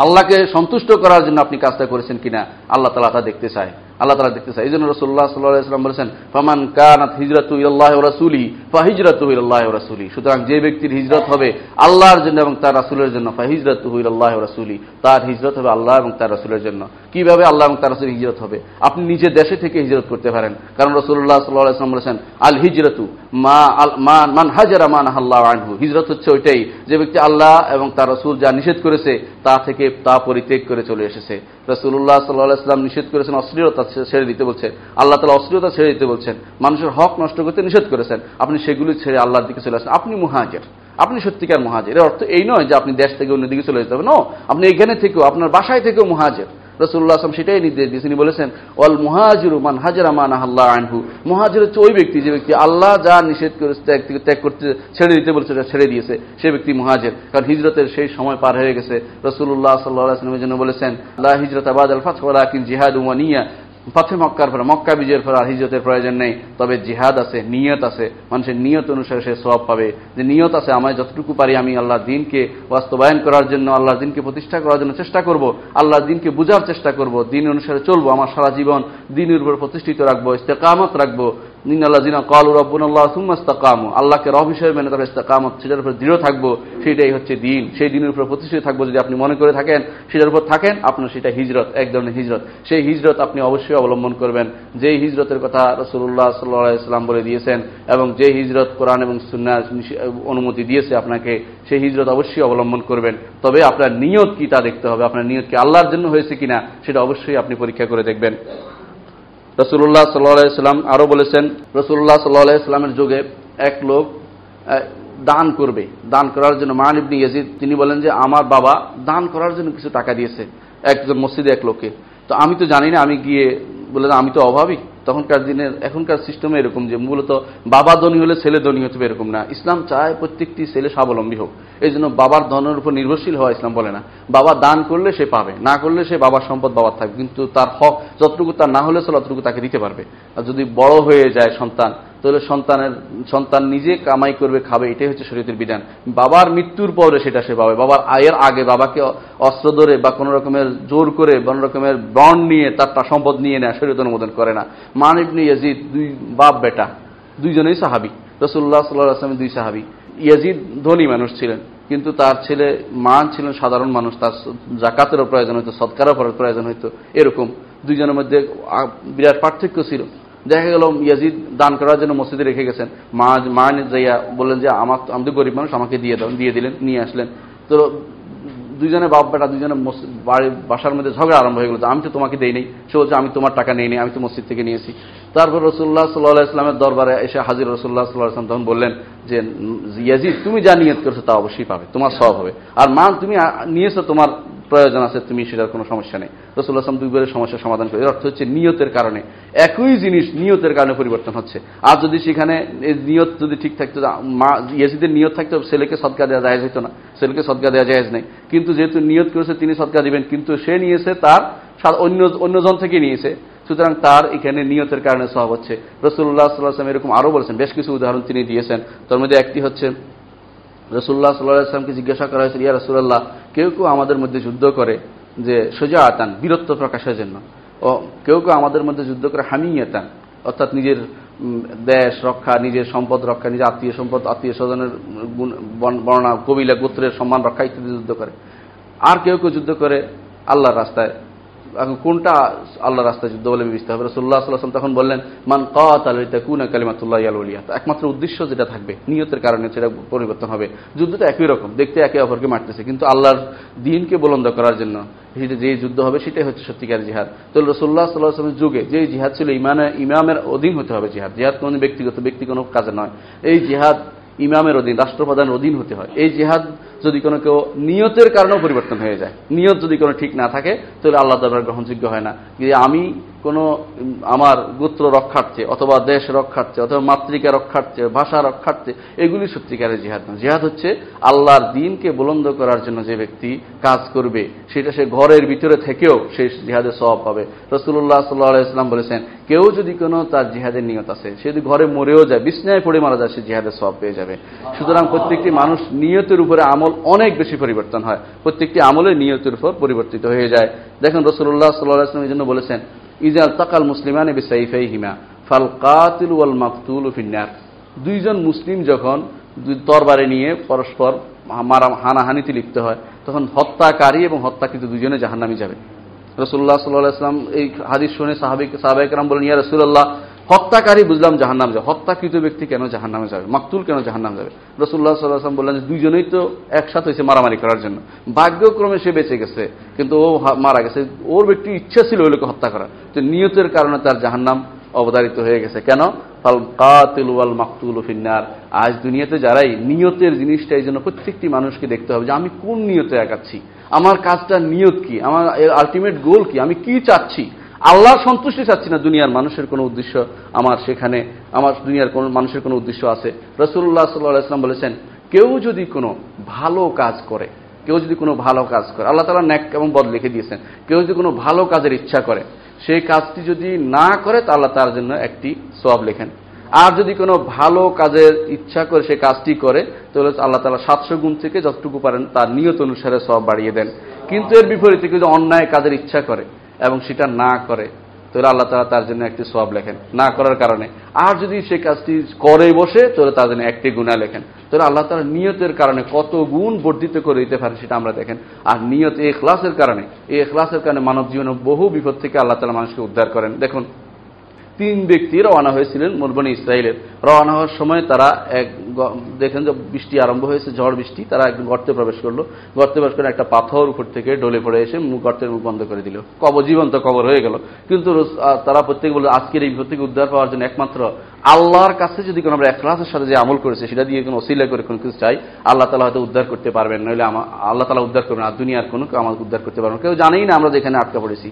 আল্লাহকে সন্তুষ্ট করার জন্য আপনি কাজটা করেছেন কিনা আল্লাহ তালা তা দেখতে চায়। আল্লাহ তালা দেখতে চায় এই জন্য রসুল্লাহ সাল্লাম বলেছেন, ফমান কানাত হিজরতু ইল্লাহ রাসুলি, ফাহিজরতু ইল্লাহ রাসুলি। সুতরাং যে ব্যক্তির হিজরত হবে আল্লাহর জন্য এবং তার রাসুলের জন্য, ফাহিজরতু ইল্লাহ রাসুলি। তার হিজরত হবে আল্লাহ এবং তার রাসুলের জন্য। কীভাবে আল্লাহ এবং তার রাসুলের হিজরত হবে? আপনি নিজে দেশে থেকে হিজরত করতে পারেন। কারণ রসুল্লাহ সাল্লাহ ইসলাম বলেছেন, আল হিজরতু মা মান হাজারা মান আল্লাহ আনহু। হিজরত হচ্ছে ওইটাই, যে ব্যক্তি আল্লাহ এবং তার রসুল যা নিষেধ করেছে, তা থেকে তা পরিত্যাগ করে চলে এসেছে। রসুল্লাহ সাল্লাহ ইসলাম নিষেধ করেছেন অশ্লীলতা ছেড়ে দিতে বলছেন। আল্লাহ তালা অশ্লীলতা ছেড়ে দিতে বলছেন। মানুষের হক নষ্ট করতে নিষেধ করেছেন। আপনি সেগুলি ছেড়ে আল্লাহর দিকে চলে আসেন। আপনি মুহাজের। আপনি সত্যিকার মহাজের। এর অর্থ এই নয় যে আপনি দেশ থেকে অন্যদিকে চলে যেতে হবে। নো আপনি এখানে থেকেও, আপনার বাসায় থেকেও মহাজের। রসুল্লাহ আসলাম সেটাই নির্দেশ দিয়েছেন। তিনি বলেছেন অল মুহাজিরু মান হাজারা মান আল্লাহ আনহু। মুহাজির হচ্ছে ওই ব্যক্তি, যে ব্যক্তি আল্লাহ যা নিষেধ করে ত্যাগ থেকে, ত্যাগ করতে, ছেড়ে দিতে বলেছে, সেটা ছেড়ে দিয়েছে। সে ব্যক্তি মুহাজির। কারণ হিজরতের সেই সময় পার হয়ে গেছে। রসুল্লাহ সাল্লাহ আসলামের জন্য বলেছেন, লা হিজরত আবাদ আল ফাত ওয়ালাকিন জিহাদ উমানিয়া পথে মক্কার পরে মক্কা বিজয়ের পর আর হিজরতের প্রয়োজন নেই। তবে জিহাদ আছে, নিয়ত আছে। মানুষের নিয়ত অনুসারে সে সব পাবে। যে নিয়ত আছে, আমায় যতটুকু পারি আমি আল্লাহ দিনকে বাস্তবায়ন করার জন্য আল্লাহ দিনকে প্রতিষ্ঠা করার জন্য চেষ্টা করব। আল্লাহ দিনকে বুঝার চেষ্টা করব। দিন অনুসারে চলবো, আমার সারা জীবন দিনের উপর প্রতিষ্ঠিত রাখব, ইস্তেকামত রাখব। আল্লাহকে রব হিসেবে মেনে তার ইস্তেকামত, সেটার উপর দৃঢ় থাকব সেটাই হচ্ছে দিন। সেই দিনের উপর প্রতিষ্ঠিত থাকব যদি আপনি মনে করে থাকেন, সেটার উপর থাকেন, আপনার সেটা হিজরত, এক ধরনের হিজরত। সেই হিজরত আপনি অবশ্যই অবলম্বন করবেন। যেই হিজরতের কথা রসুল্লাহ সাল্লাম বলে দিয়েছেন, এবং যে হিজরত কোরআন এবং সুন্নাহ নিষে- অনুমতি দিয়েছে আপনাকে, সেই হিজরত অবশ্যই অবলম্বন করবেন। তবে আপনার নিয়ত কি তা দেখতে হবে, আপনার নিয়ত কি আল্লাহর জন্য হয়েছে কিনা, সেটা অবশ্যই আপনি পরীক্ষা করে দেখবেন। রসুল্লাহ সাল্লাম আরও বলেছেন রসুল্লাহ সাল্লামের যুগে এক লোক দান করবে। দান করার জন্য মান ইবনি ইয়াজিদ, তিনি বলেন যে, আমার বাবা দান করার জন্য কিছু টাকা দিয়েছে একজন মসজিদে এক লোককে। তো আমি তো জানি না, আমি গিয়ে বলে আমি তো অভাবী। তখনকার দিনের, এখনকার সিস্টেমে এরকম যে, মূলত বাবা ধনী হলে ছেলে ধনী হতে হবে এরকম না। ইসলাম চায় প্রত্যেকটি ছেলে স্বাবলম্বী হোক। এই জন্য বাবার ধনের উপর নির্ভরশীল হওয়া ইসলাম বলে না। বাবা দান করলে সে পাবে, না করলে সে বাবার সম্পদ বাবার থাকবে। কিন্তু তার হক, যতটুকু তার না হলে সে ততটুকু তাকে দিতে পারবে। আর যদি বড় হয়ে যায় সন্তান তাহলে সন্তানের, সন্তান নিজে কামাই করবে, খাবে, এটাই হচ্ছে শরীয়তের বিধান। বাবার মৃত্যুর পরে সেটা সে পাবে। বাবার আয়ের আগে বাবাকে অস্ত্র ধরে বা কোনো রকমের জোর করে, কোনো রকমের বন্ড নিয়ে তার তার সম্পদ নিয়ে নেয়, শরীয়ত অনুমোদন করে না। মান ইবনে ইয়াজিদ, দুই বাপ বেটা, দুইজনেই সাহাবি। রসুল্লাহ সাল্লাহ আসলামের দুই সাহাবি। ইয়াজিদ ধনী মানুষ ছিলেন, কিন্তু তার ছেলে মান ছিলেন সাধারণ মানুষ, তার জাকাতেরও প্রয়োজন হইতো সৎকারও প্রয়োজন হইতো, এরকম। দুইজনের মধ্যে বিরাট পার্থক্য ছিল। দেখা গেল ইয়াজিদ দান করার জন্য মসজিদে রেখে গেছেন। মা মা যাইয়া বললেন যে, আমার আমি গরিব মানুষ, আমাকে দিয়ে দাও, দিয়ে দিলেন, নিয়ে আসলেন। তো দুইজনে বাপ বেটা দুইজনে বাড়ির বাসার মধ্যে ঝগড়া আরম্ভ হয়ে গেল আমি তো তোমাকে দেই নেই। সে বলছে, আমি তোমার টাকা নেই আমি তো মসজিদ থেকে নিয়েছি তারপর রসুল্লাহ সাল্লাহ ইসলামের দরবারে এসে হাজির রসুল্লাহ সাল্লাহ ইসলাম তখন বললেন যে, ইয়াজিদ, তুমি যা নিয়ত করছ তা অবশ্যই পাবে, তোমার সব হবে। আর মান তুমি নিয়েছো, তোমার প্রয়োজন আছে, তুমি সেটার কোনো সমস্যা নেই। রসুল্লাহ আসলাম দুইবারের সমস্যার সমাধান করে, এর অর্থ হচ্ছে নিয়তের কারণে। একই জিনিস নিয়তের কারণে পরিবর্তন হচ্ছে। আর যদি সেখানে নিয়ত যদি ঠিক থাকতো মা, ইয়াজিদের নিয়ত থাকতো, ছেলেকে সদকা দেওয়া যায় হতো না। ছেলেকে সদকা দেওয়া যায় নেই। কিন্তু যেহেতু নিয়ত করেছে, তিনি সদকা দিবেন, কিন্তু সে নিয়েছে তার অন্য, অন্যজন থেকে নিয়েছে। সুতরাং তার এখানে নিয়তের কারণে সব হচ্ছে। রসুল্লাহ সাল্লাহাম এরকম আরও বলেছেন, বেশ কিছু উদাহরণ তিনি দিয়েছেন। তার মধ্যে একটি হচ্ছে রসুল্লাহ সাল্লাহ আসলামকে জিজ্ঞাসা করা হয়েছিল, ইয়া রসুল্লাহ কেউ কেউ আমাদের মধ্যে যুদ্ধ করে যে সোজা আতান বীরত্ব প্রকাশের জন্য। ও কেউ কেউ আমাদের মধ্যে যুদ্ধ করে হামিয়াতান, অর্থাৎ নিজের দেশ রক্ষা, নিজের সম্পদ রক্ষা, নিজের আত্মীয় সম্পদ, আত্মীয় স্বজনের বর্ণনা কবিলা, গোত্রের সম্মান রক্ষা ইত্যাদি যুদ্ধ করে। আর কেউ কেউ যুদ্ধ করে আল্লাহর রাস্তায়। এখন কোনটা আল্লাহ রাস্তায় যুদ্ধ বলে বিবেচিত হবে? রসুল্লাহ সাল্লাম তখন বললেন, মান কুনা কালিমাতুল্লাহ আলিয়া একমাত্র উদ্দেশ্য যেটা থাকবে, নিয়তের কারণে সেটা পরিবর্তন হবে। যুদ্ধটা একই রকম, দেখতে একে অপরকে মারতেছে, কিন্তু আল্লাহর দিনকে বলন্দ করার জন্য সেটা যে যুদ্ধ হবে সেটাই হচ্ছে সত্যিকার জিহাদ। তো রসুল্লাহ সাল্লাহ আসলামের যুগে যে জিহাদ ছিল, ইমানে, ইমামের অধীন হতে হবে জিহাদ। জিহাদ কোনো ব্যক্তিগত, ব্যক্তি কোনো কাজে নয়। এই জিহাদ ইমামের অধীন, রাষ্ট্রপ্রধানের অধীন হতে হয়। এই জেহাদ যদি কোনো কেউ নিয়তের কারণেও পরিবর্তন হয়ে যায়, নিয়ত যদি কোনো ঠিক না থাকে, তাহলে আল্লাহ দরবার গ্রহণযোগ্য হয় না। যে আমি কোনো আমার গোত্র রক্ষার্থে, অথবা দেশ রক্ষার্থে, অথবা মাতৃকা রক্ষার্থে, ভাষা রক্ষার্থে, এগুলি সত্যিকারের জিহাদ না জিহাদ হচ্ছে আল্লাহর দিনকে বুলন্দ করার জন্য যে ব্যক্তি কাজ করবে, সেটা সে ঘরের ভিতরে থেকেও সে জিহাদের সব পাবে। রসুল্লাহ সাল্লাহ ইসলাম বলেছেন, কেউ যদি কোনো তার জিহাদের নিয়ত আছে, সে যদি ঘরে মরেও যায় বিস্ময় পড়ে মারা যায়, সে জিহাদের সব পেয়ে যাবে। সুতরাং প্রত্যেকটি মানুষ নিয়তের উপরে আমল অনেক বেশি পরিবর্তন হয়। প্রত্যেকটি আমলে নিয়তের উপর পরিবর্তিত হয়ে যায়। দেখেন রসুল্লাহ সাল্লাহ ইসলাম এই জন্য বলেছেন ইজাল তাকাল মুসলিমান বিসাইফাই হিমা ফাল কাতিল ওয়াল মাকতুল ফিন্নার। দুইজন মুসলিম যখন তরবারে নিয়ে পরস্পর মারা হানাহানিতে লিপ্ত হয়, তখন হত্যাকারী এবং হত্যা কিন্তু দুজনে জাহান্নামি যাবে। রসুল্লাহ সাল্লাহ ইসলাম এই হাদিস শুনে সাহাবিক সাহাবাইকরাম বলেন ইয়া রসুল্লাহ হত্যাকারী বুঝলাম জাহান্নাম যাবে। হত্যাকৃত ব্যক্তি কেন জাহান্নামে যাবে? মাকতুল কেন জাহান্নাম যাবে? রসুল্লাহ সাল্লাহ আসলাম বললেন যে দুইজনেই তো একসাথে হয়েছে মারামারি করার জন্য। ভাগ্যক্রমে সে বেঁচে গেছে, কিন্তু ও মারা গেছে। ওর ব্যক্তি ইচ্ছা ছিল ওই লোকে হত্যা করা তো নিয়তের কারণে তার জাহান্নাম অবতারিত হয়ে গেছে। কেন? ফাল কাতিল ওয়াল মাকতুল ফিন্নার। আজ দুনিয়াতে যারাই নিয়তের জিনিসটা এই জন্য প্রত্যেকটি মানুষকে দেখতে হবে যে আমি কোন নিয়তে আগাচ্ছি? আমার কাজটা নিয়ত কি? আমার আলটিমেট গোল কি? আমি কি চাচ্ছি? আল্লাহর সন্তুষ্টি চাচ্ছি না দুনিয়ার মানুষের কোনো উদ্দেশ্য আমার সেখানে, আমার দুনিয়ার কোনো মানুষের কোনো উদ্দেশ্য আছে। রসুল্লাহ সাল্লাহ ইসলাম বলেছেন, কেউ যদি কোনো ভালো কাজ করে, কেউ যদি কোনো ভালো কাজ করে, আল্লাহ তালা ন্যাক এবং বদ লিখে দিয়েছেন, কেউ যদি কোনো ভালো কাজের ইচ্ছা করে, সেই কাজটি যদি না করে, তা আল্লাহ তার জন্য একটি সব লেখেন। আর যদি কোনো ভালো কাজের ইচ্ছা করে সে কাজটি করে, তাহলে আল্লাহ তালা সাতশো গুণ থেকে যতটুকু পারেন, তার নিয়ত অনুসারে সব বাড়িয়ে দেন। কিন্তু এর বিপরীতে যদি অন্যায় কাজের ইচ্ছা করে এবং সেটা না করে, তাহলে আল্লাহ তালা তার জন্য একটি সব লেখেন। না করার কারণে। আর যদি সে কাজটি করে বসে, তাহলে তার জন্য একটি গুণা লেখেন। তাহলে আল্লাহ তালা নিয়তের কারণে কত গুণ বর্ধিত করে দিতে পারে সেটা আমরা দেখেন। আর নিয়ত এ ক্লাসের কারণে এ ক্লাসের কারণে মানব জীবনে বহু বিপদ থেকে আল্লাহ তালা মানুষকে উদ্ধার করেন। দেখুন তিন ব্যক্তি রওনা হয়েছিলেন মরবনি ইসরায়েলের রওনা হওয়ার সময় তারা এক দেখেন যে বৃষ্টি আরম্ভ হয়েছে, ঝড় বৃষ্টি, তারা এক গর্তে প্রবেশ করল। গর্তে প্রবেশ করে একটা পাথর উপর থেকে ডলে পড়ে এসে মুখ গর্তের মুখ বন্ধ করে দিল। কব, জীবন্ত কবর হয়ে গেল। কিন্তু তারা প্রত্যেক বলে আজকের এই বিপদ থেকে উদ্ধার পাওয়ার জন্য একমাত্র আল্লাহর কাছে যদি কোনো আমরা একলাসের সাথে যে আমল করেছে, সেটা দিয়ে কোনো অসিলা করে কোনো কিছু চাই, আল্লাহ তালা হয়তো উদ্ধার করতে পারবেন। নইলে আমার আল্লাহ তালা উদ্ধার করবেন আর দুনিয়ার কোনো আমাকে উদ্ধার করতে পারবেন কেউ জানেই না আমরা যেখানে আটকা পড়েছি।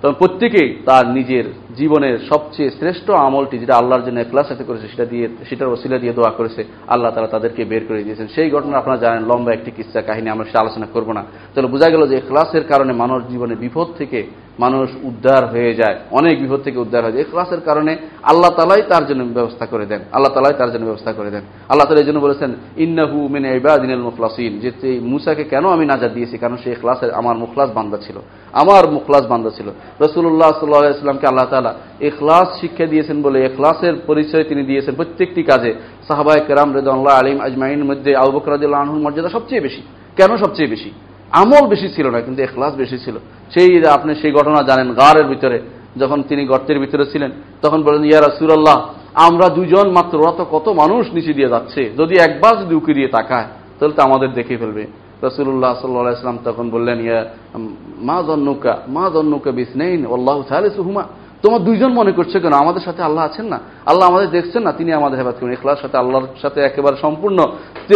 তখন প্রত্যেকেই তার নিজের জীবনের সবচেয়ে শ্রেষ্ঠ আমলটি যেটা আল্লাহর জন্য ক্লাস সাথে করেছে, সেটা দিয়ে, সেটার ওসিলা দিয়ে দোয়া করেছে, আল্লাহ তারা তাদেরকে বের করে দিয়েছেন। সেই ঘটনা আপনারা জানেন, লম্বা একটি কিস্সা কাহিনী, আমরা সেটা আলোচনা করব না। তাহলে বোঝা গেল যে ক্লাসের কারণে মানুষ জীবনে বিপদ থেকে মানুষ উদ্ধার হয়ে যায়, অনেক বিপদ থেকে উদ্ধার হয়ে যায়। ক্লাসের কারণে আল্লাহ তালাই তার জন্য ব্যবস্থা করে দেন, আল্লাহ তালাই তার জন্য ব্যবস্থা করে দেন। আল্লাহ তালা এই জন্য বলেছেন, ইন্নাহু মিন ইবাদিনাল মুখলাসিন যে মুসাকে কেন আমি নাজার দিয়েছি? কারণ সেই ক্লাসের আমার মুখলাস বান্দা ছিল, আমার মুখলাস বান্দা ছিল। রসুল্লাহ সাল্লাহ ইসলামকে আল্লাহ তালা এখলাস শিক্ষা দিয়েছেন বলে এখলাসের পরিচয় তিনি দিয়েছেন প্রত্যেকটি কাজে। সাহাবাই কেরাম রেদাল্লাহ আলিম আজমাইনের মধ্যে আবুবকরাদুল্লাহ আনহুর মর্যাদা সবচেয়ে বেশি। কেন সবচেয়ে বেশি? আমল বেশি ছিল না, কিন্তু এখলাস বেশি ছিল। সেই আপনি সেই ঘটনা জানেন গারের ভিতরে, যখন তিনি গর্তের ভিতরে ছিলেন, তখন বলেন ইয়া রাসূলুল্লাহ, আমরা দুজন মাত্র, ওরা কত মানুষ নিচে দিয়ে যাচ্ছে, যদি একবার যদি উকি দিয়ে তাকায়, তাহলে তো আমাদের দেখে ফেলবে। রসুল্লাহ সাল্লাহ ইসলাম তখন বললেন, ইয়া মা জন্নুকা মা জন্নুকা বিসনাইন আল্লাহ সালিসুহুমা। তোমার দুইজন মনে করছে কেন? আমাদের সাথে আল্লাহ আছেন না? আল্লাহ আমাদের দেখছেন না, তিনি আমাদের হেফাজ করবেন এখলার সাথে আল্লাহর সাথে একেবারে সম্পূর্ণ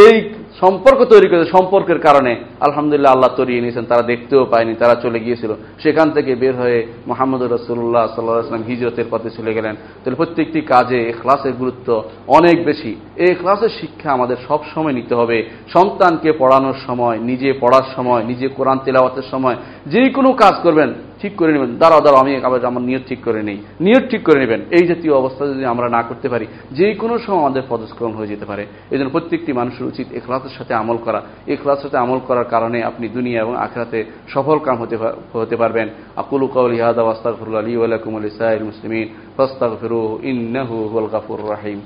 এই সম্পর্ক তৈরি করেছে সম্পর্কের কারণে। আলহামদুলিল্লাহ আল্লাহ তরিয়ে নিয়েছেন, তারা দেখতেও পায়নি, তারা চলে গিয়েছিল। সেখান থেকে বের হয়ে মোহাম্মদ রসুল্লাহ সাল্লাহ আসলাম হিজরতের পথে চলে গেলেন। তাহলে প্রত্যেকটি কাজে এখলাসের গুরুত্ব অনেক বেশি। এই এখলাসের শিক্ষা আমাদের সব সময় নিতে হবে। সন্তানকে পড়ানোর সময়, নিজে পড়ার সময়, নিজে কোরআন তেলাওয়াতের সময় যে কোনো কাজ করবেন ঠিক করে নেবেন। দাঁড়াও দাঁড়াও, আমি আবার আমার নিয়ত ঠিক করে নেই। নিয়ত ঠিক করে নেবেন। এই জাতীয় অবস্থা যদি আমরা না করতে পারি, যে কোনো সময় আমাদের পদস্খলন হয়ে যেতে পারে। এই জন্য প্রত্যেকটি মানুষের উচিত এখলাসের সাথে আমল করা। এখলাসের সাথে আমল করার কারণে আপনি দুনিয়া এবং আখরাতে সফল কাম হতে হতে পারবেন। আকুলু ইহাদা ওয়াস্তাগফিরুল্লাহ লি ওয়া লাকুম ওয়া লিসাইরিল মুসলিমিন ফাস্তাগফিরুহু ইন্নাহু হুয়াল গাফুরুর রাহিম।